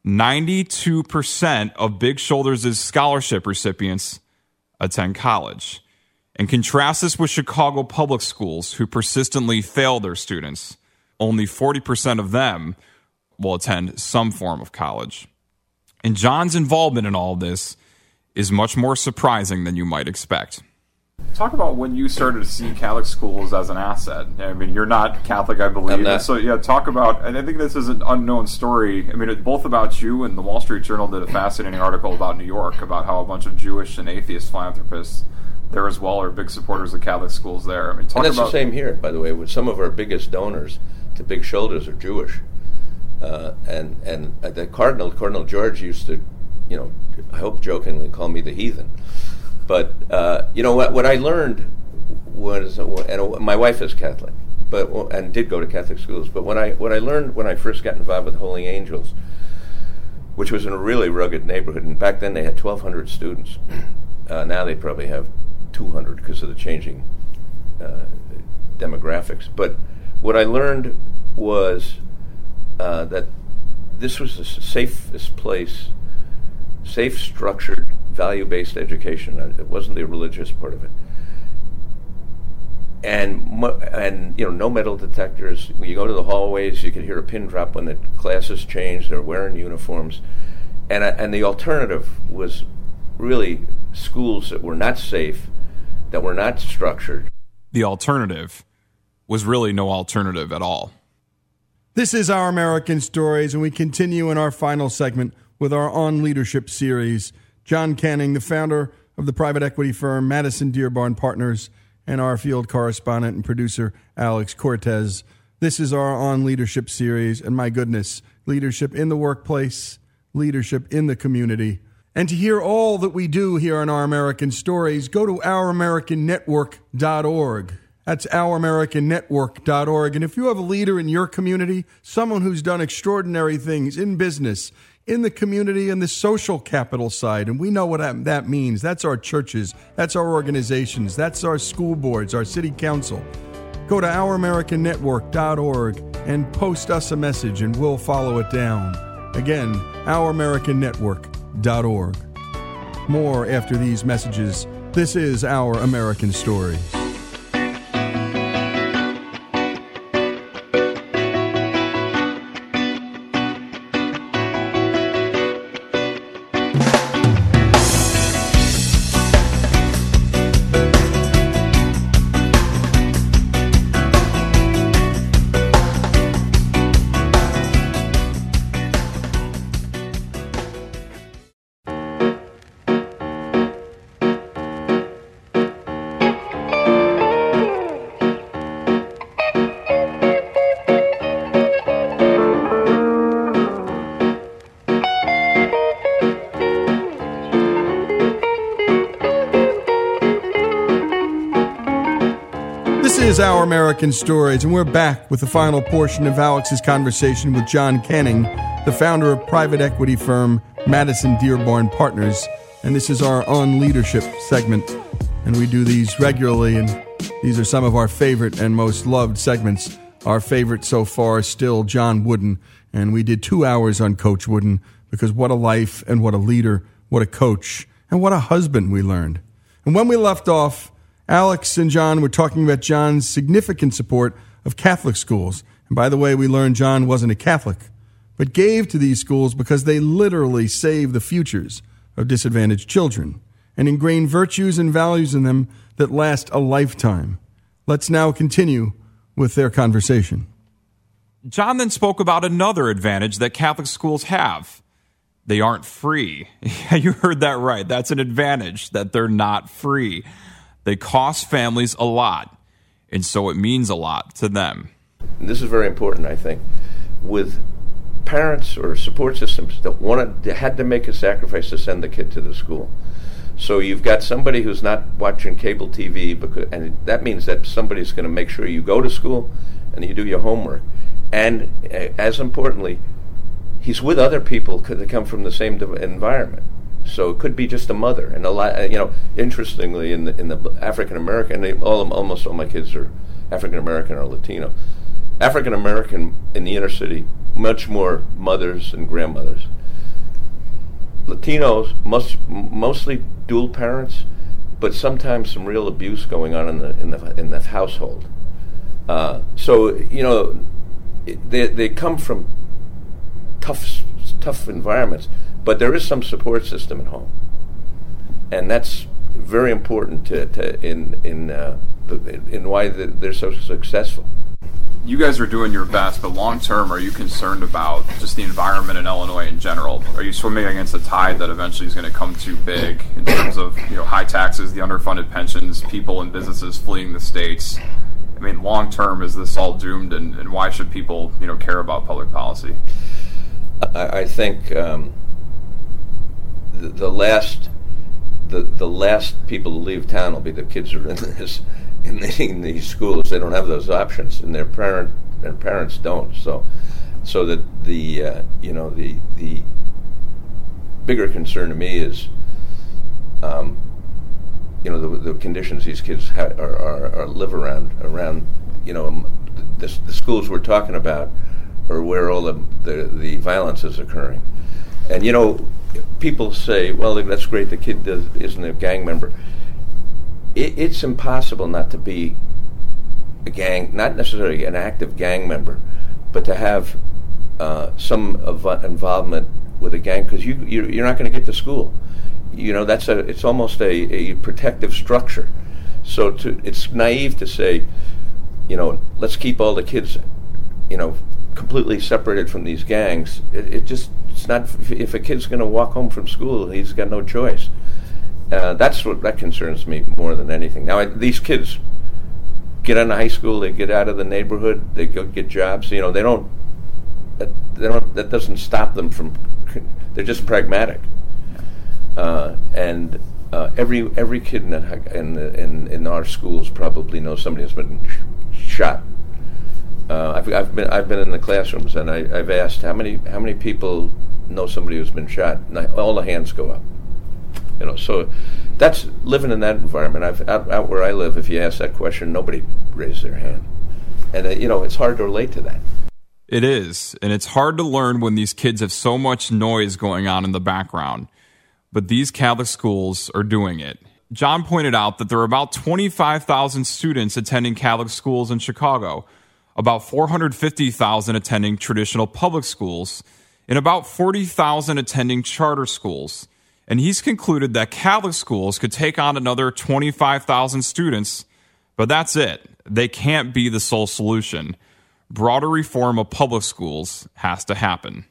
92% of Big Shoulders' scholarship recipients attend college. And contrast this with Chicago public schools, who persistently fail their students. Only 40% of them will attend some form of college. And John's involvement in all this is much more surprising than you might expect. Talk about when you started to see Catholic schools as an asset. I mean, you're not Catholic, I believe. So, yeah, talk about, and I think this is an unknown story. I mean, both about you and the Wall Street Journal did a fascinating article about New York, about how a bunch of Jewish and atheist philanthropists there as well are big supporters of Catholic schools there. I mean, talk and that's about the same here, by the way. With some of our biggest donors to Big Shoulders are Jewish, uh, and and the Cardinal Cardinal George used to, you know, I hope jokingly call me the heathen, but uh, you know what what I learned was, and my wife is Catholic, but and did go to Catholic schools. But when I what I learned when I first got involved with Holy Angels, which was in a really rugged neighborhood, and back then they had 1,200 students. Uh, now they probably have 200 because of the changing uh, demographics. But what I learned was uh, that this was the safest place, safe, structured, value-based education. Uh, it wasn't the religious part of it. And and you know no metal detectors. When you go to the hallways, you could hear a pin drop when the classes change. They're wearing uniforms, and uh, and the alternative was really schools that were not safe that were not structured. The alternative was really no alternative at all. This is Our American Stories, and we continue in our final segment with our On Leadership series. John Canning, the founder of the private equity firm Madison Dearborn Partners, and our field correspondent and producer, Alex Cortez. This is our On Leadership series, and my goodness, leadership in the workplace, leadership in the community and to hear all that we do here on Our American Stories, go to ouramericannetwork.org. That's ouramericannetwork.org. And if you have a leader in your community, someone who's done extraordinary things in business, in the community and the social capital side. And we know what that, means. That's our churches, that's our organizations, that's our school boards, our city council. Go to ouramericannetwork.org and post us a message and we'll follow it down. Again, ouramericannetwork.org. More after these messages. This is Our American Story. American Stories, and we're back with the final portion of Alex's conversation with John Canning, the founder of private equity firm Madison Dearborn Partners. And this is our On Leadership segment. And we do these regularly, and these are some of our favorite and most loved segments. Our favorite so far is still John Wooden, and we did two hours on Coach Wooden because what a life and what a leader, what a coach, and what a husband we learned. And when we left off, Alex and John were talking about John's significant support of Catholic schools. And by the way, we learned John wasn't a Catholic, but gave to these schools because they literally save the futures of disadvantaged children and ingrain virtues and values in them that last a lifetime. Let's now continue with their conversation. John then spoke about another advantage that Catholic schools have. They aren't free. Yeah, you heard that right. That's an advantage that they're not free. They cost families a lot, and so it means a lot to them. This is very important, I think, with parents or support systems that wanted had to make a sacrifice to send the kid to the school. So you've got somebody who's not watching cable TV, because, and that means that somebody's going to make sure you go to school and you do your homework. And uh, as importantly, he's with other people that come from the same environment. So it could be just a mother, and a lot. You know, interestingly, in the in the African American, and all almost all my kids are African American or Latino. African American in the inner city, much more mothers and grandmothers. Latinos, most, mostly dual parents, but sometimes some real abuse going on in the in the in the household. Uh, so you know, they they come from tough tough environments but there is some support system at home, and that's very important to, to in in uh, in why the, they're so successful. You guys are doing your best, but long term, are you concerned about just the environment in Illinois in general? Are you swimming against a tide that eventually is going to come too big in terms of you know high taxes, the underfunded pensions, people and businesses fleeing the states? I mean, long term, is this all doomed, and, and why should people you know care about public policy? I, I think. Um, the, last the the last people to leave town will be the kids who are in this in, the, in these schools. They don't have those options, and their parent their parents don't. So so that the uh, you know the the bigger concern to me is um, you know the, the conditions these kids ha- are, are, are, live around around you know the, the schools we're talking about are where all the, the, the violence is occurring and you know people say, well, that's great, the kid does, isn't a gang member. It, it's impossible not to be a gang, not necessarily an active gang member, but to have uh, some involvement with a gang because you, you are not going to get to school. You know that's a it's almost a, a protective structure. So to, it's naive to say, you know, let's keep all the kids, you know, completely separated from these gangs. It, it just it's not if a kid's going to walk home from school, he's got no choice. Uh, that's what that concerns me more than anything. Now I, these kids get into high school, they get out of the neighborhood, they go get jobs. You know, they don't. They don't. That doesn't stop them from. They're just pragmatic. Uh, and uh, every every kid in, in, in in our schools probably knows somebody who's been sh- shot uh, I've, I've been I've been in the classrooms and I, have asked how many how many people know somebody who's been shot, and I, all the hands go up. You know, so that's living in that environment. I've out, out where I live. If you ask that question, nobody raises their hand, and uh, you know it's hard to relate to that. It is, and it's hard to learn when these kids have so much noise going on in the background. But these Catholic schools are doing it. John pointed out that there are about 25,000 students attending Catholic schools in Chicago, about 450,000 attending traditional public schools, and about 40,000 attending charter schools. And he's concluded that Catholic schools could take on another 25,000 students, but that's it. They can't be the sole solution broader reform of public schools has to happen.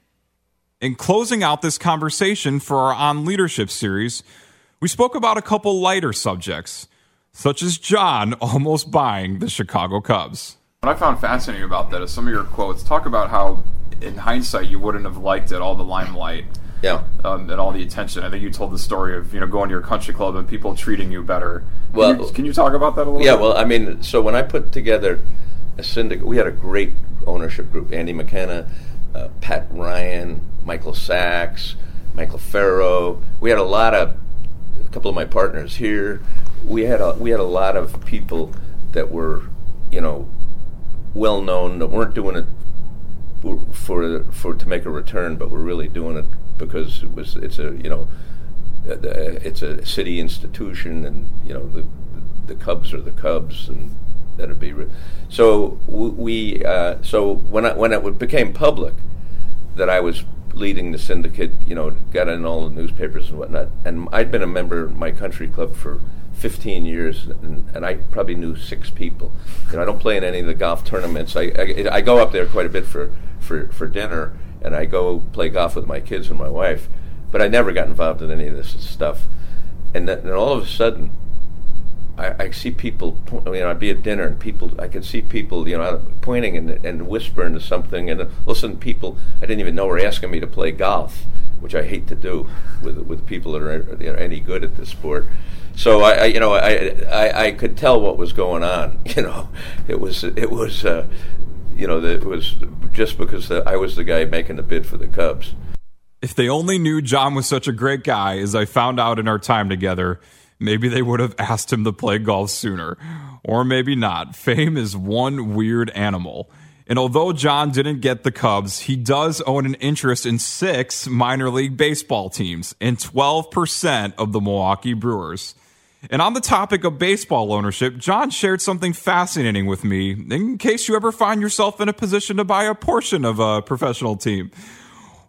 In closing out this conversation for our On Leadership series, we spoke about a couple lighter subjects, such as John almost buying the Chicago Cubs. What I found fascinating about that is some of your quotes talk about how, in hindsight, you wouldn't have liked it, all the limelight. Yeah. Um, and all the attention. I think you told the story of you know going to your country club and people treating you better. Well, can you, can you talk about that a little? Yeah. bit? Well, I mean, so when I put together a syndicate, we had a great ownership group: Andy McKenna, uh, Pat Ryan, Michael Sacks, Michael Ferro. We had a lot of a couple of my partners here. We had a we had a lot of people that were, you know, well known that weren't doing it for for to make a return, but were really doing it because it was it's a you know it's a city institution, and you know the the Cubs are the Cubs, and that'd be re- so we uh, so when I, when it became public that I was leading the syndicate, you know, got in all the newspapers and whatnot, and I'd been a member of my country club for 15 years, and, and, I probably knew six people. You know, I don't play in any of the golf tournaments. I, I, I, go up there quite a bit for, for, for dinner, and I go play golf with my kids and my wife, but I never got involved in any of this stuff. And then and all of a sudden, I, I see people, you know, I'd be at dinner and people, I could see people, you know, pointing and, and whispering to something, and uh, listen, people I didn't even know were asking me to play golf, which I hate to do with with people that are you know, any good at this sport. So I, I you know, I, I, I could tell what was going on. You know, it was it was, uh, you know, it was just because the, I was the guy making the bid for the Cubs. If they only knew John was such a great guy, as I found out in our time together, maybe they would have asked him to play golf sooner. Or maybe not. Fame is one weird animal. And although John didn't get the Cubs, he does own an interest in six minor league baseball teams and 12% of the Milwaukee Brewers. And on the topic of baseball ownership, John shared something fascinating with me in case you ever find yourself in a position to buy a portion of a professional team.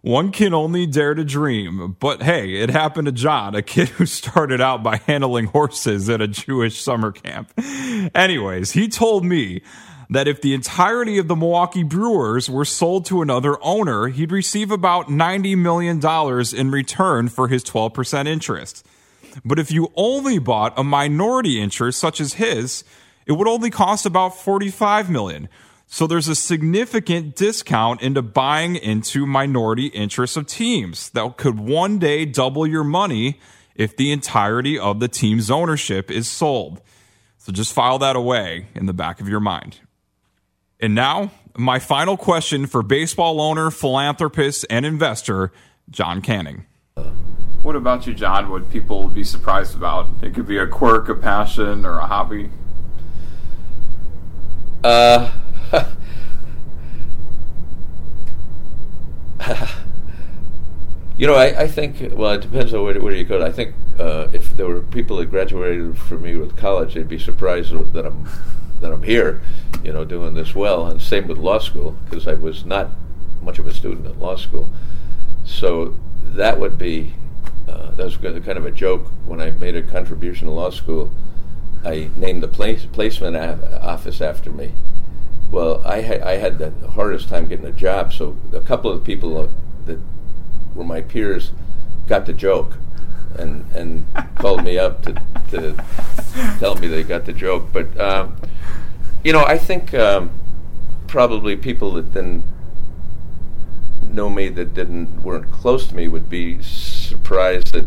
One can only dare to dream. But hey, it happened to John, a kid who started out by handling horses at a Jewish summer camp. Anyways, he told me that if the entirety of the Milwaukee Brewers were sold to another owner, he'd receive about $90 million in return for his 12% interest. But if you only bought a minority interest such as his, it would only cost about 45 million. So there's a significant discount into buying into minority interests of teams that could one day double your money if the entirety of the team's ownership is sold. So just file that away in the back of your mind. And now, my final question for baseball owner, philanthropist, and investor, John Canning. What about you, John? Would people be surprised about? It could be a quirk, a passion, or a hobby. Uh, you know, I, I think. Well, it depends on where, where you go. I think uh, if there were people that graduated from me with college, they'd be surprised that I'm that I'm here, you know, doing this well. And same with law school, because I was not much of a student at law school. So that would be uh, that was kind of a joke when I made a contribution to law school. I named the place, placement office after me. Well, I, ha- I had the hardest time getting a job, so a couple of people that were my peers got the joke and and called me up to, to tell me they got the joke. But um, you know, I think um, probably people that then know me that didn't weren't close to me would be surprised that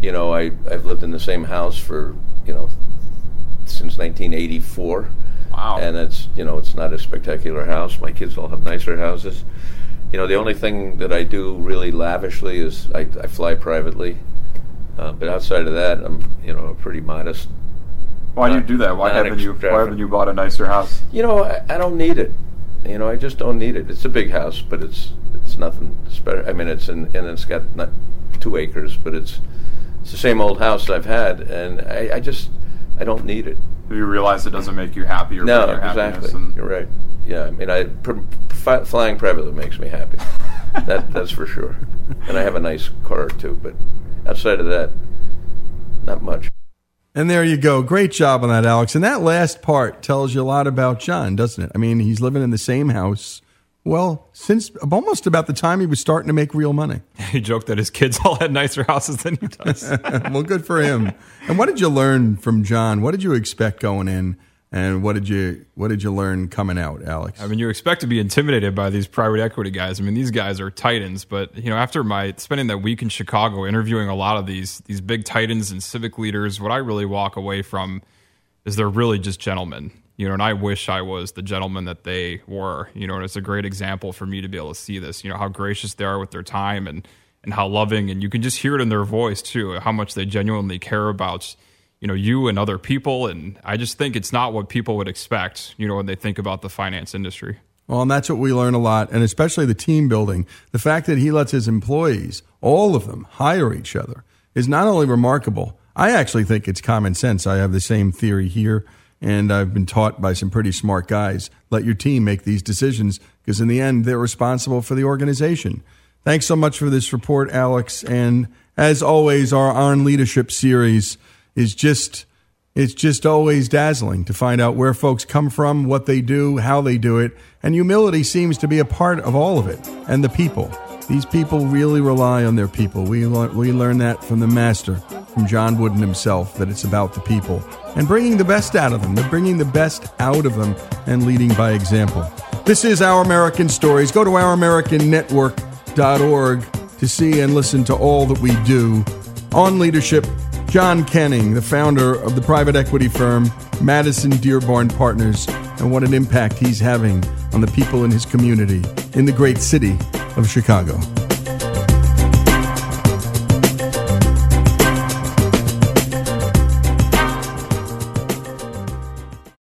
you know I I've lived in the same house for you know since 1984. Wow. And it's you know it's not a spectacular house. My kids all have nicer houses. you know, the only thing that I do really lavishly is I, I fly privately. Uh, but outside of that, I'm you know a pretty modest. Why do you do that? Why haven't you Why haven't you bought a nicer house? You know, I, I don't need it. You know, I just don't need it. It's a big house, but it's it's nothing special. I mean, it's in, and it's got not two acres, but it's it's the same old house I've had, and I, I just I don't need it. Do you realize it doesn't make you happy or no, your exactly. happiness? You're right. Yeah, I mean, I pr- fi- flying privately makes me happy. that that's for sure. And I have a nice car too, but outside of that, not much. And there you go. Great job on that, Alex. And that last part tells you a lot about John, doesn't it? I mean, he's living in the same house. Well, since almost about the time he was starting to make real money. He joked that his kids all had nicer houses than he does. well, good for him. And what did you learn from John? What did you expect going in? And what did you what did you learn coming out, Alex? I mean, you expect to be intimidated by these private equity guys. I mean, these guys are titans. But you know, after my spending that week in Chicago interviewing a lot of these these big titans and civic leaders, what I really walk away from is they're really just gentlemen. You know, and I wish I was the gentleman that they were. You know, and it's a great example for me to be able to see this. You know, how gracious they are with their time and and how loving, and you can just hear it in their voice too, how much they genuinely care about you know you and other people and i just think it's not what people would expect you know when they think about the finance industry well, and that's what we learn a lot, and especially the team building. The fact that he lets his employees, all of them, hire each other is not only remarkable. I actually think it's common sense. I have the same theory here, and I've been taught by some pretty smart guys. Let your team make these decisions because, in the end, they're responsible for the organization. Thanks so much for this report, Alex. And as always, our On Leadership series is just it's just always dazzling to find out where folks come from, what they do, how they do it, and humility seems to be a part of all of it. And the people. These people really rely on their people. We learn, we learn that from the master, from John Wooden himself, that it's about the people and bringing the best out of them. They're bringing the best out of them and leading by example. This is Our American Stories. Go to ouramericannetwork.org to see and listen to all that we do on leadership John Canning, the founder of the private equity firm Madison Dearborn Partners, and what an impact he's having on the people in his community in the great city of Chicago.